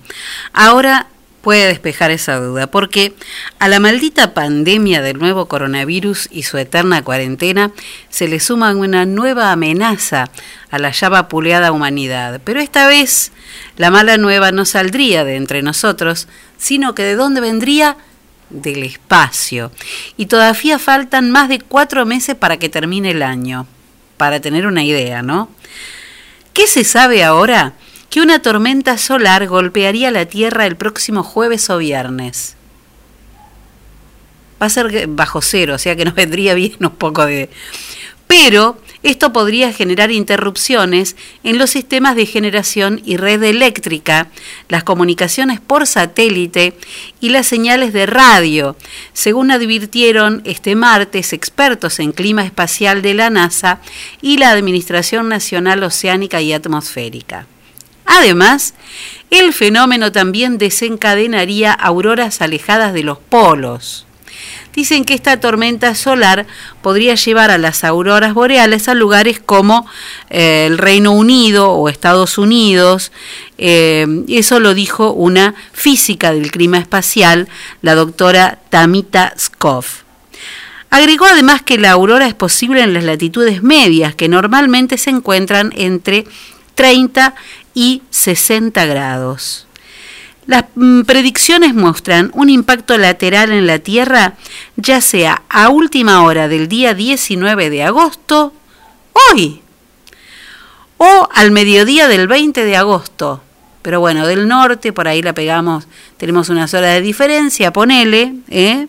ahora puede despejar esa duda, porque a la maldita pandemia del nuevo coronavirus y su eterna cuarentena se le suma una nueva amenaza a la ya vapuleada humanidad. Pero esta vez la mala nueva no saldría de entre nosotros, sino que de dónde vendría del espacio. Y todavía faltan más de cuatro meses para que termine el año. Para tener una idea, ¿no? ¿Qué se sabe ahora? Que una tormenta solar golpearía la Tierra el próximo jueves o viernes. Va a ser bajo cero, o sea que nos vendría bien un poco de... Pero esto podría generar interrupciones en los sistemas de generación y red eléctrica, las comunicaciones por satélite y las señales de radio, según advirtieron este martes expertos en clima espacial de la NASA y la Administración Nacional Oceánica y Atmosférica. Además, el fenómeno también desencadenaría auroras alejadas de los polos. Dicen que esta tormenta solar podría llevar a las auroras boreales a lugares como eh, el Reino Unido o Estados Unidos. Eh, eso lo dijo una física del clima espacial, la doctora Tamita Skoff. Agregó además que la aurora es posible en las latitudes medias, que normalmente se encuentran entre 30 y 60 grados. Las mm, predicciones muestran un impacto lateral en la Tierra, ya sea a última hora del día 19 de agosto hoy o al mediodía del 20 de agosto. Pero bueno, del norte, por ahí la pegamos, tenemos unas horas de diferencia, ponele. ¿eh?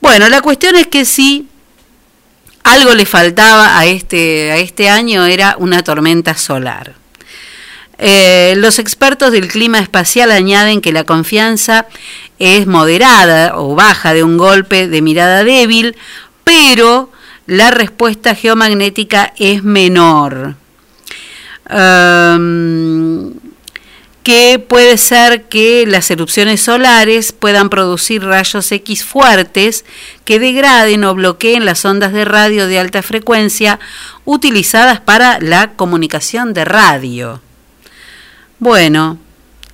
Bueno, la cuestión es que si algo le faltaba a este, a este año era una tormenta solar. Eh, los expertos del clima espacial añaden que la confianza es moderada o baja de un golpe de mirada débil, pero la respuesta geomagnética es menor. Que puede ser que las erupciones solares puedan producir rayos X fuertes que degraden o bloqueen las ondas de radio de alta frecuencia utilizadas para la comunicación de radio. Bueno,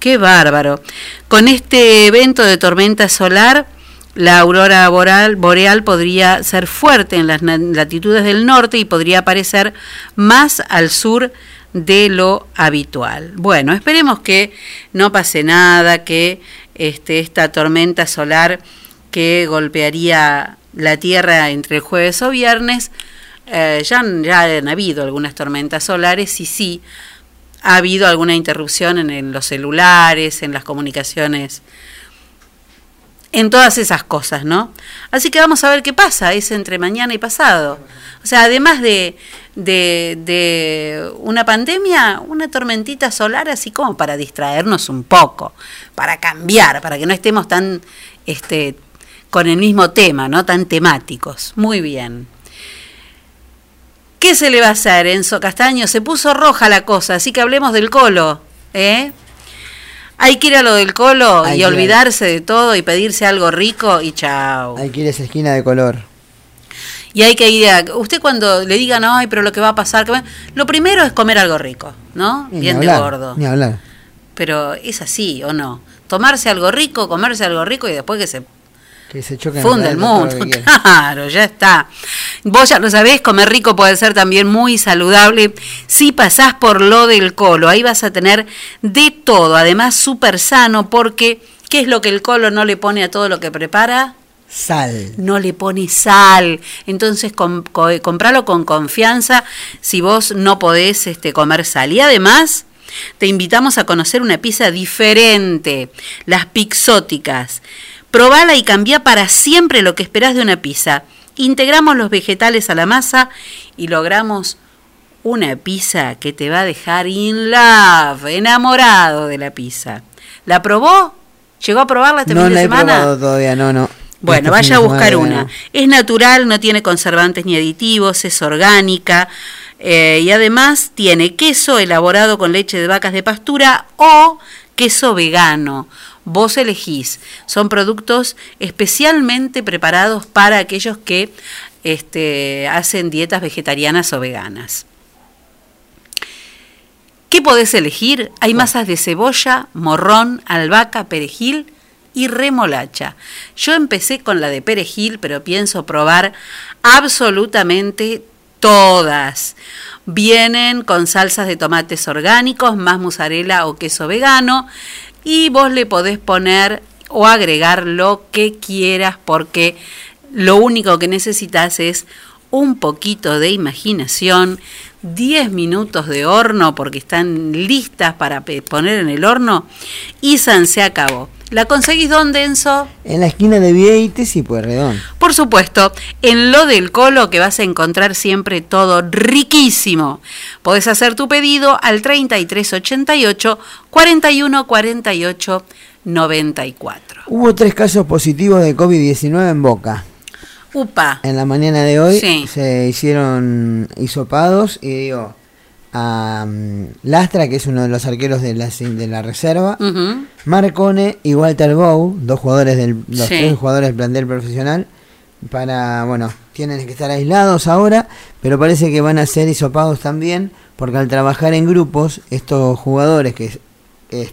qué bárbaro. Con este evento de tormenta solar, la aurora boreal, podría ser fuerte en las latitudes del norte y podría aparecer más al sur de lo habitual. Bueno, esperemos que no pase nada, que este, esta tormenta solar que golpearía la Tierra entre el jueves o viernes, eh, ya, ya han habido algunas tormentas solares y sí, ha habido alguna interrupción en, los celulares, en las comunicaciones en todas esas cosas, ¿no? Así que vamos a ver qué pasa, es entre mañana y pasado. O sea, además de, de, de, una pandemia, una tormentita solar así como para distraernos un poco, para cambiar, para que no estemos tan este, con el mismo tema, ¿no? Tan temáticos. Muy bien. ¿Qué se le va a hacer, Enzo Castaño? Se puso roja la cosa, así que hablemos del colo, ¿eh? Hay que ir a lo del colo Hay y olvidarse de todo y pedirse algo rico y chao. Hay que ir a esa esquina de color. Y hay que ir a... Usted cuando le digan, ay, pero lo que va a pasar... que va-", Lo primero es comer algo rico, ¿no? Ni Bien de gordo. Ni hablar. Pero es así, ¿o no? Tomarse algo rico, comerse algo rico y después que se Que se choquen funde el mundo. Claro, ya está. Vos ya lo sabés, comer rico puede ser también muy saludable si pasás por lo del colo. Ahí vas a tener de todo, además súper sano, porque ¿qué es lo que el colo no le pone a todo lo que prepara? Sal. No le pone sal. Entonces com- co- compralo con confianza si vos no podés este, comer sal. Y además te invitamos a conocer una pizza diferente, las pixóticas. Probala y cambia para siempre lo que esperás de una pizza. Integramos los vegetales a la masa y logramos una pizza que te va a dejar in love, enamorado de la pizza. ¿La probó? ¿Llegó a probarla este No fin de la he semana? probado todavía, no, no. Bueno, Este vaya a buscar una. no. Es natural, no tiene conservantes ni aditivos, es orgánica eh, y además tiene queso elaborado con leche de vacas de pastura o queso vegano. Vos elegís. Son productos especialmente preparados para aquellos que este, hacen dietas vegetarianas o veganas. ¿Qué podés elegir? Hay masas de cebolla, morrón, albahaca, perejil y remolacha. Yo empecé con la de perejil, pero pienso probar absolutamente todas. Vienen con salsas de tomates orgánicos, más mozzarella o queso vegano y vos le podés poner o agregar lo que quieras porque lo único que necesitas es un poquito de imaginación, 10 minutos de horno porque están listas para poner en el horno y san se acabó. ¿La conseguís dónde, Enzo? En la esquina de Vieites y Pueyrredón. Por supuesto, en lo del colo que vas a encontrar siempre todo riquísimo. Podés hacer tu pedido al 3388 41 48 94. Hubo tres casos positivos de COVID-19 en Boca. Upa. En la mañana de hoy Sí. se hicieron hisopados y digo a mm, Lastra, que es uno de los arqueros de la, de la reserva. Marcone y Walter Bow, dos jugadores del, los Sí. tres jugadores del plantel profesional, para, bueno, tienen que estar aislados ahora, pero parece que van a ser hisopados también, porque al trabajar en grupos, estos jugadores que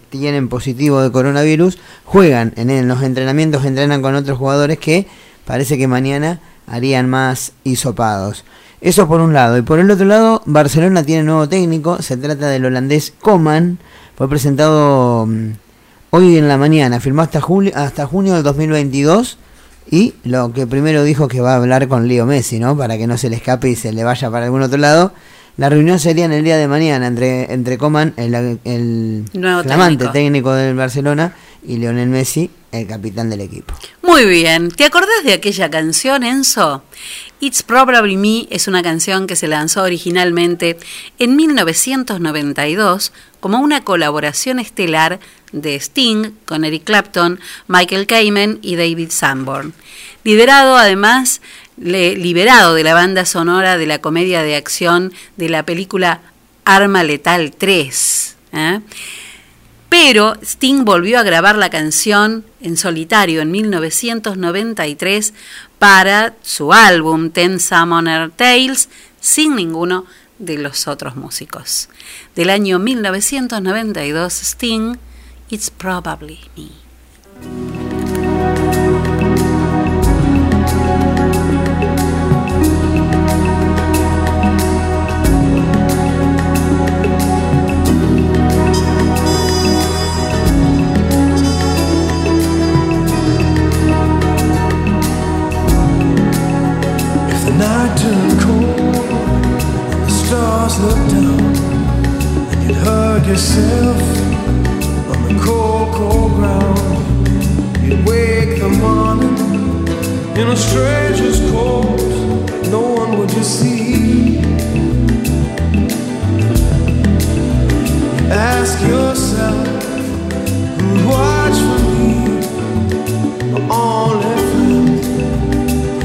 tienen positivo de coronavirus, juegan en, en los entrenamientos, entrenan con otros jugadores que parece que mañana harían más hisopados. Eso por un lado. Y por el otro lado, Barcelona tiene nuevo técnico. Se trata del holandés Coman. Fue presentado mm, hoy en la mañana. Firmó hasta, julio, hasta junio del 2022. Y lo que primero dijo que va a hablar con Leo Messi, ¿no? Para que no se le escape y se le vaya para algún otro lado. La reunión sería en el día de mañana entre, entre Coman, el, el flamante técnico. técnico del Barcelona, y Lionel Messi, el capitán del equipo. Muy bien. ¿Te acordás de aquella canción, Enzo? It's Probably Me es una canción que se lanzó originalmente en 1992 como una colaboración estelar de Sting con Eric Clapton, Michael Kamen y David Sanborn. Liderado además, liberado de la banda sonora de la comedia de acción de la película Arma Letal 3. ¿eh? Pero Sting volvió a grabar la canción en solitario en 1993 para su álbum Ten Summoner Tales sin ninguno de los otros músicos. Del año 1992, Sting, It's Probably Me. Stars looked down, and you'd hug yourself on the cold, cold ground, you'd wake the morning in a stranger's coat. No one would you see. Ask yourself who'd watch for me, my only friend.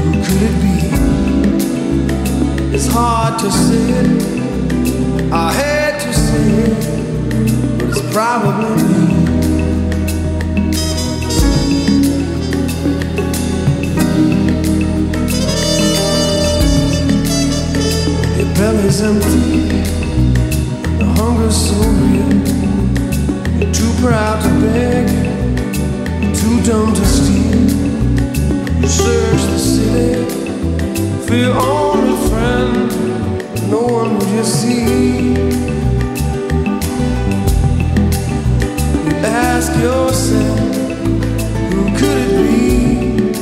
Who could it be? It's hard to say. I hate to say it, but it's probably me. Your belly's empty, the hunger's so real. You're too proud to beg, too dumb to steal. You search the city for you ask yourself, who could it be?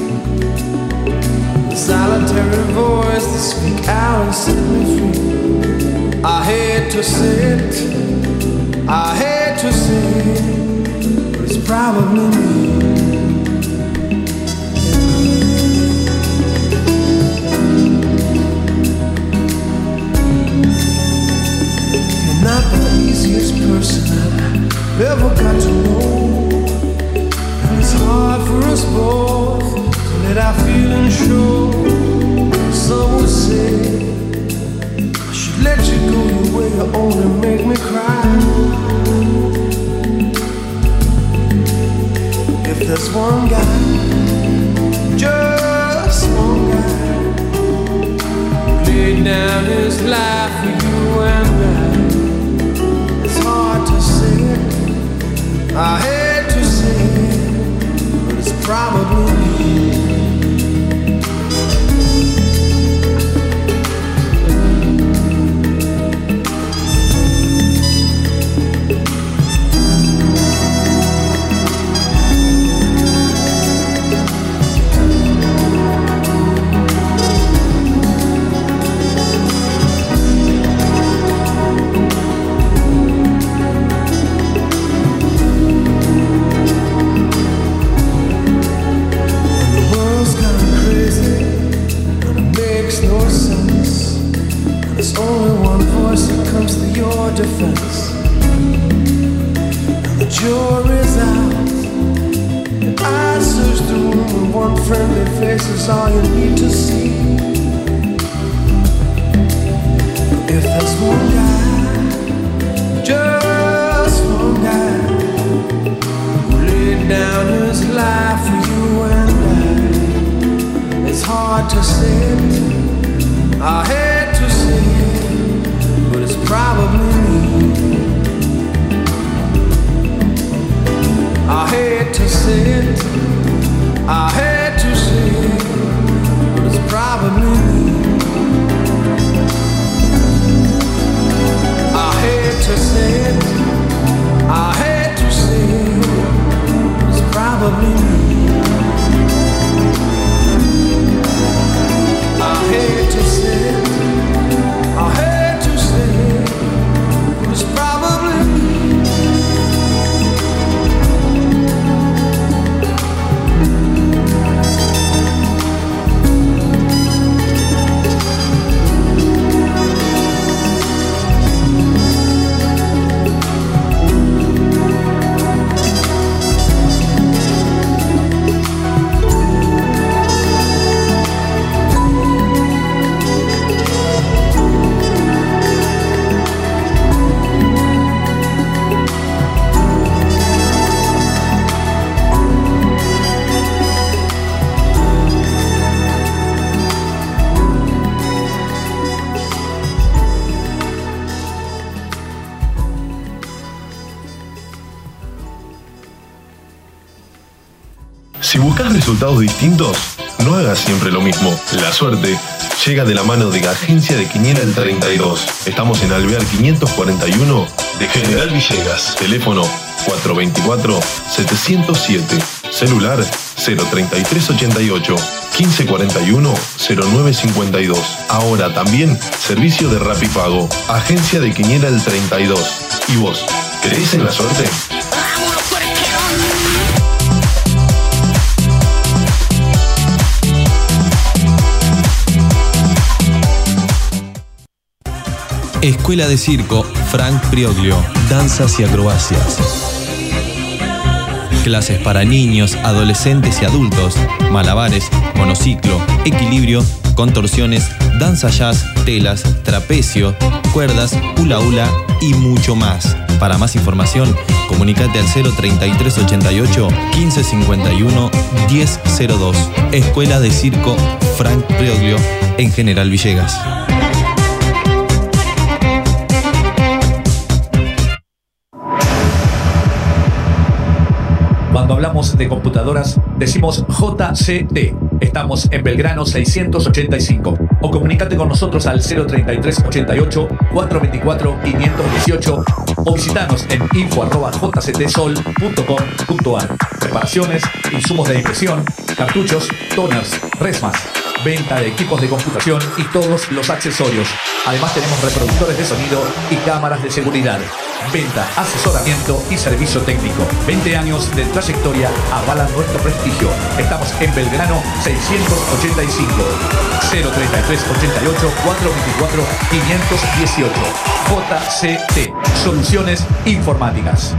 The solitary voice out and me free. I hate to say it, I hate to say it, but it's probably me. Ever got to know. And it's hard for us both to let our feelings show. Some would say I should let you go your way, you only make me cry. If there's one guy, just one guy, laid down his life for you and I. I hate to say it, but it's probably me. Distintos, no hagas siempre lo mismo. La suerte llega de la mano de Agencia de Quiniela el 32. Estamos en Alvear 541 de General Villegas. Teléfono 424-707. Celular 03388 1541 0952. Ahora también servicio de Rapipago. Agencia de Quiniela el 32. ¿Y vos? ¿Crees en la suerte? Escuela de Circo Frank Prioglio, Danzas y Acrobacias. Clases para niños, adolescentes y adultos, malabares, monociclo, equilibrio, contorsiones, danza jazz, telas, trapecio, cuerdas, hula hula y mucho más. Para más información, comunícate al 03388 1551 1002. Escuela de Circo Frank Prioglio en General Villegas. Cuando hablamos de computadoras, decimos JCT. Estamos en Belgrano 685. O comunícate con nosotros al 033 88 424 518 o visitanos en info.jctsol.com.ar. Reparaciones, insumos de impresión, cartuchos, toners, resmas, venta de equipos de computación y todos los accesorios. Además tenemos reproductores de sonido y cámaras de seguridad. Venta, asesoramiento y servicio técnico. 20 años de trayectoria avalan nuestro prestigio. Estamos en Belgrano 685 033 88 424 518 JCT Soluciones Informáticas.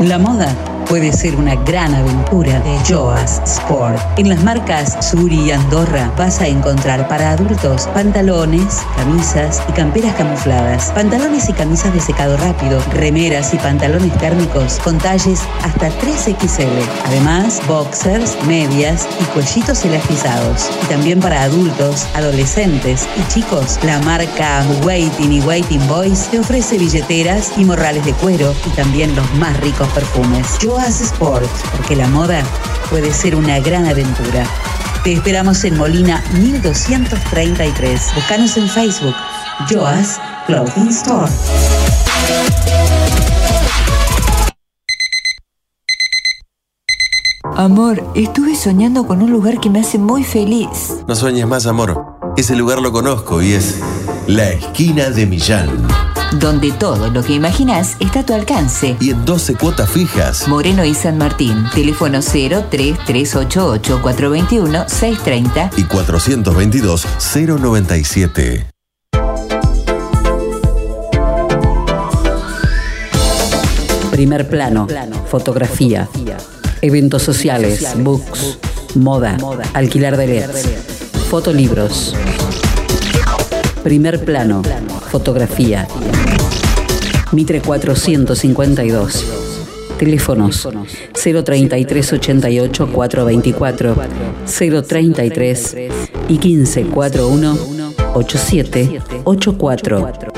La moda puede ser una gran aventura de Joas Sport. En las marcas Suri y Andorra vas a encontrar para adultos pantalones, camisas y camperas camufladas, pantalones y camisas de secado rápido, remeras y pantalones térmicos con talles hasta 3XL. Además, boxers, medias y cuellitos elastizados. Y también para adultos, adolescentes y chicos, la marca Waiting y Waiting Boys te ofrece billeteras y morrales de cuero y también los más ricos perfumes. Sport, porque la moda puede ser una gran aventura. Te esperamos en Molina 1233. Búscanos en Facebook. Joas Clothing Store. Amor, estuve soñando con un lugar que me hace muy feliz. No sueñes más, amor. Ese lugar lo conozco y es la esquina de Millán. Donde todo lo que imaginas está a tu alcance. Y en 12 cuotas fijas. Moreno y San Martín. Teléfono 03388 421 630 Y 422 097. Primer plano, fotografía, eventos sociales, books, moda, alquilar de LEDs, fotolibros. Primer plano, fotografía. Mitre 452. Teléfonos 033 88 424 033 y 1541 8784.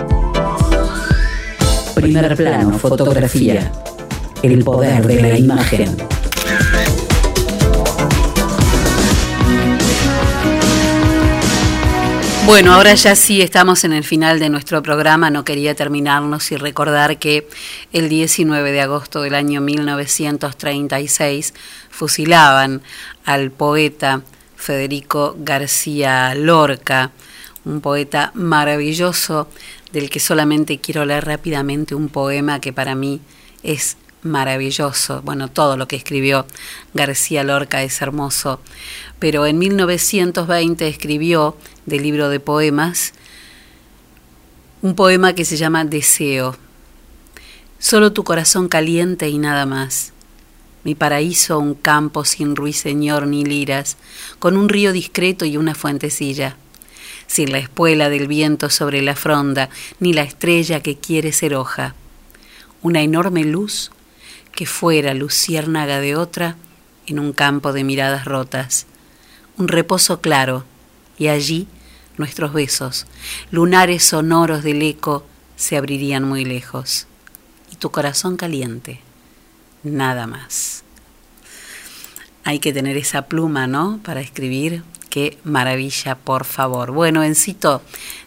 Primer plano, fotografía. El poder de la imagen. Bueno, ahora ya sí estamos en el final de nuestro programa. No quería terminarnos y recordar que el 19 de agosto del año 1936 fusilaban al poeta Federico García Lorca, un poeta maravilloso del que solamente quiero leer rápidamente un poema que para mí es maravilloso. Bueno, todo lo que escribió García Lorca es hermoso, pero en 1920 escribió del libro de poemas un poema que se llama Deseo. Solo tu corazón caliente y nada más. Mi paraíso un campo sin ruiseñor ni liras, con un río discreto y una fuentecilla, sin la espuela del viento sobre la fronda, ni la estrella que quiere ser hoja. Una enorme luz que fuera luciérnaga de otra en un campo de miradas rotas. Un reposo claro, y allí nuestros besos, lunares sonoros del eco se abrirían muy lejos. Y tu corazón caliente, nada más. Hay que tener esa pluma, ¿no? Para escribir. Qué maravilla, por favor. Bueno, Encito,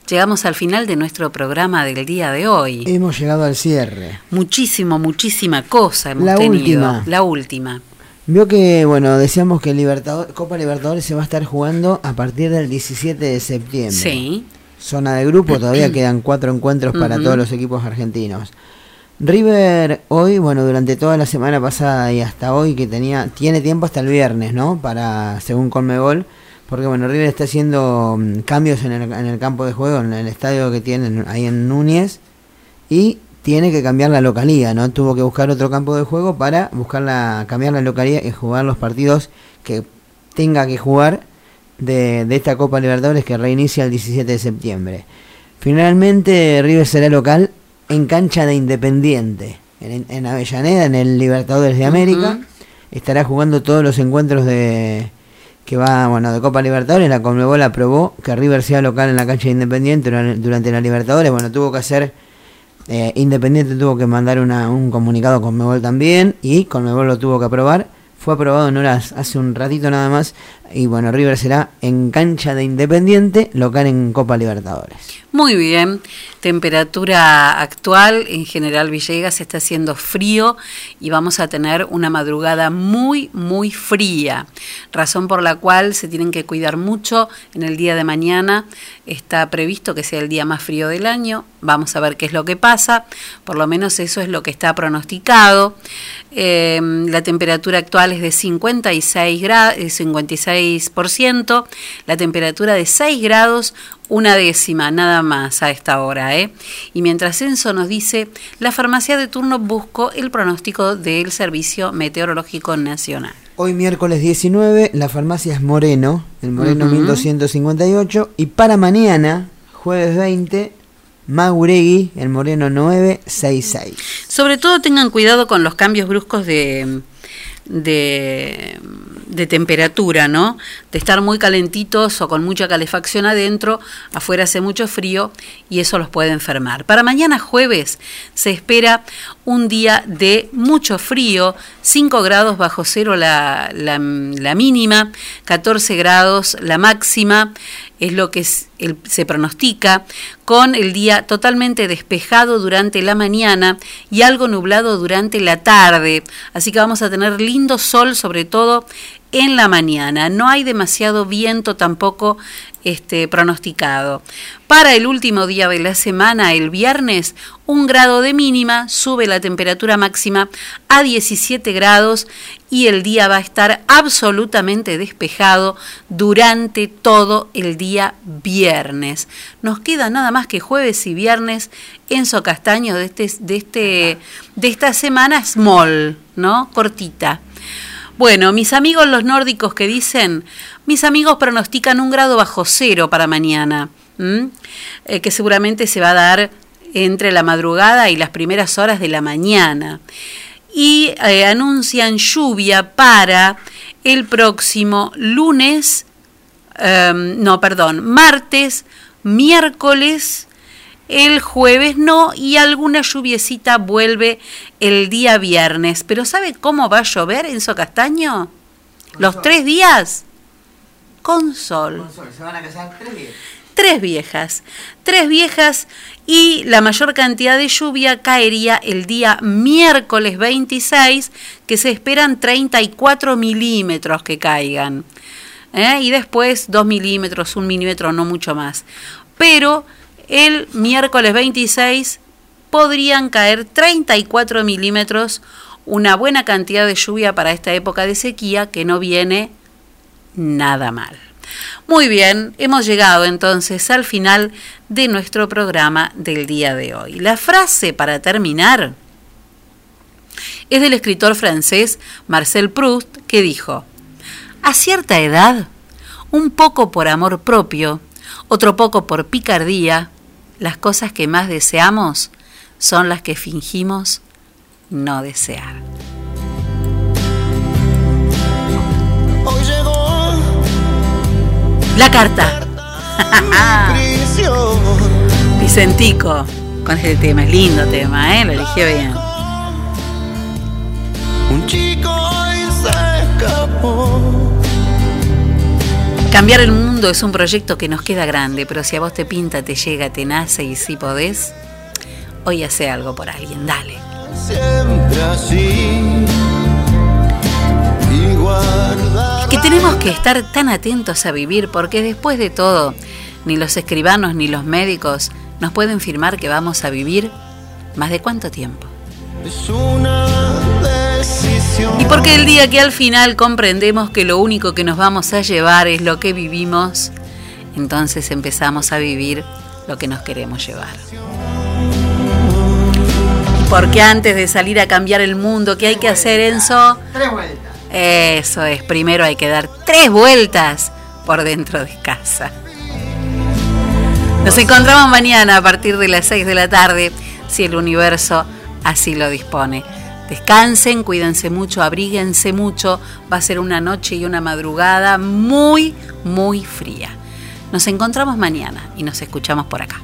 llegamos al final de nuestro programa del día de hoy. Hemos llegado al cierre. Muchísimo, muchísima cosa hemos La tenido. última. La última. Vio que, bueno, decíamos que Libertador, Copa Libertadores se va a estar jugando a partir del 17 de septiembre. Sí. Zona de grupo, todavía quedan cuatro encuentros para todos los equipos argentinos. River hoy, bueno, durante toda la semana pasada y hasta hoy que tenía, tiene tiempo hasta el viernes, ¿no? Para, según Conmebol, porque bueno, River está haciendo mm, cambios en el, en el campo de juego, en el estadio que tienen ahí en Núñez, y tiene que cambiar la localía, ¿no? Tuvo que buscar otro campo de juego para buscar la, cambiar la localía y jugar los partidos que tenga que jugar de, de esta Copa Libertadores que reinicia el 17 de septiembre. Finalmente River será local en cancha de Independiente, en, en Avellaneda, en el Libertadores de América. Estará jugando todos los encuentros de que va, bueno, de Copa Libertadores. La Conmebol aprobó que River sea local en la cancha de Independiente durante, la Libertadores. Bueno, tuvo que hacer eh, Independiente tuvo que mandar una- un comunicado a Conmebol también y Conmebol lo tuvo que aprobar. Fue aprobado en horas hace un ratito nada más y bueno, River será en cancha de Independiente, local en Copa Libertadores. Muy bien, temperatura actual, en general Villegas está haciendo frío y vamos a tener una madrugada muy, muy fría, razón por la cual se tienen que cuidar mucho en el día de mañana. Está previsto que sea el día más frío del año, vamos a ver qué es lo que pasa, por lo menos eso es lo que está pronosticado. Eh, la temperatura actual es de 56 grados, 56 16%, la temperatura de 6 grados, una décima nada más a esta hora. ¿eh? Y mientras Enzo nos dice, la farmacia de turno buscó el pronóstico del Servicio Meteorológico Nacional. Hoy miércoles 19, la farmacia es Moreno, el Moreno uh -huh. 1258, y para mañana, jueves 20, Maguregui, el Moreno 966. Sobre todo tengan cuidado con los cambios bruscos de, de de temperatura, ¿no? De estar muy calentitos o con mucha calefacción adentro, afuera hace mucho frío y eso los puede enfermar. Para mañana jueves se espera un día de mucho frío, 5 grados bajo cero la, la- mínima, 14 grados la máxima, es lo que se pronostica, con el día totalmente despejado durante la mañana y algo nublado durante la tarde. Así que vamos a tener lindo sol, sobre todo en la mañana. No hay demasiado viento tampoco este, pronosticado. Para el último día de la semana, el viernes, un grado de mínima, sube la temperatura máxima a 17 grados y el día va a estar absolutamente despejado durante todo el día viernes. Nos queda nada más que jueves y viernes Enzo Castaño de, este, de, este, de esta semana small, ¿no? Cortita. Bueno, mis amigos los nórdicos que dicen, mis amigos pronostican un grado bajo cero para mañana. Eh, que seguramente se va a dar entre la madrugada y las primeras horas de la mañana. Y eh, anuncian lluvia para el próximo lunes, em, no, perdón, martes, miércoles, el jueves no, y alguna lluviecita vuelve el día viernes. Pero ¿sabe cómo va a llover, Enzo Castaño? Los tres días con sol. Se van a casar tres días. Tres viejas, tres viejas y la mayor cantidad de lluvia caería el día miércoles 26, que se esperan 34 milímetros que caigan. ¿eh? Y después 2 milímetros, 1 milímetro, no mucho más. Pero el miércoles 26 podrían caer 34 milímetros, una buena cantidad de lluvia para esta época de sequía que no viene nada mal. Muy bien, hemos llegado entonces al final de nuestro programa del día de hoy. La frase para terminar es del escritor francés Marcel Proust que dijo, a cierta edad, un poco por amor propio, otro poco por picardía, las cosas que más deseamos son las que fingimos no desear. Hoy llegó La carta. Vicentico, con este tema, es lindo tema, ¿eh? Lo eligió bien. Un chico hoy se escapó. Cambiar el mundo es un proyecto que nos queda grande, pero si a vos te pinta, te llega, te nace y si podés, hoy hace algo por alguien, dale. Siempre así. Es que tenemos que estar tan atentos a vivir porque después de todo, ni los escribanos ni los médicos nos pueden firmar que vamos a vivir más de cuánto tiempo. Es una. Y porque el día que al final comprendemos que lo único que nos vamos a llevar es lo que vivimos, entonces empezamos a vivir lo que nos queremos llevar. Porque antes de salir a cambiar el mundo, ¿qué hay que hacer, Enzo? Tres vueltas. Eso es, primero hay que dar tres vueltas por dentro de casa. Nos encontramos mañana a partir de las 6 de la tarde, si el universo así lo dispone. Descansen, cuídense mucho, abríguense mucho. Va a ser una noche y una madrugada muy, muy fría. Nos encontramos mañana y nos escuchamos por acá.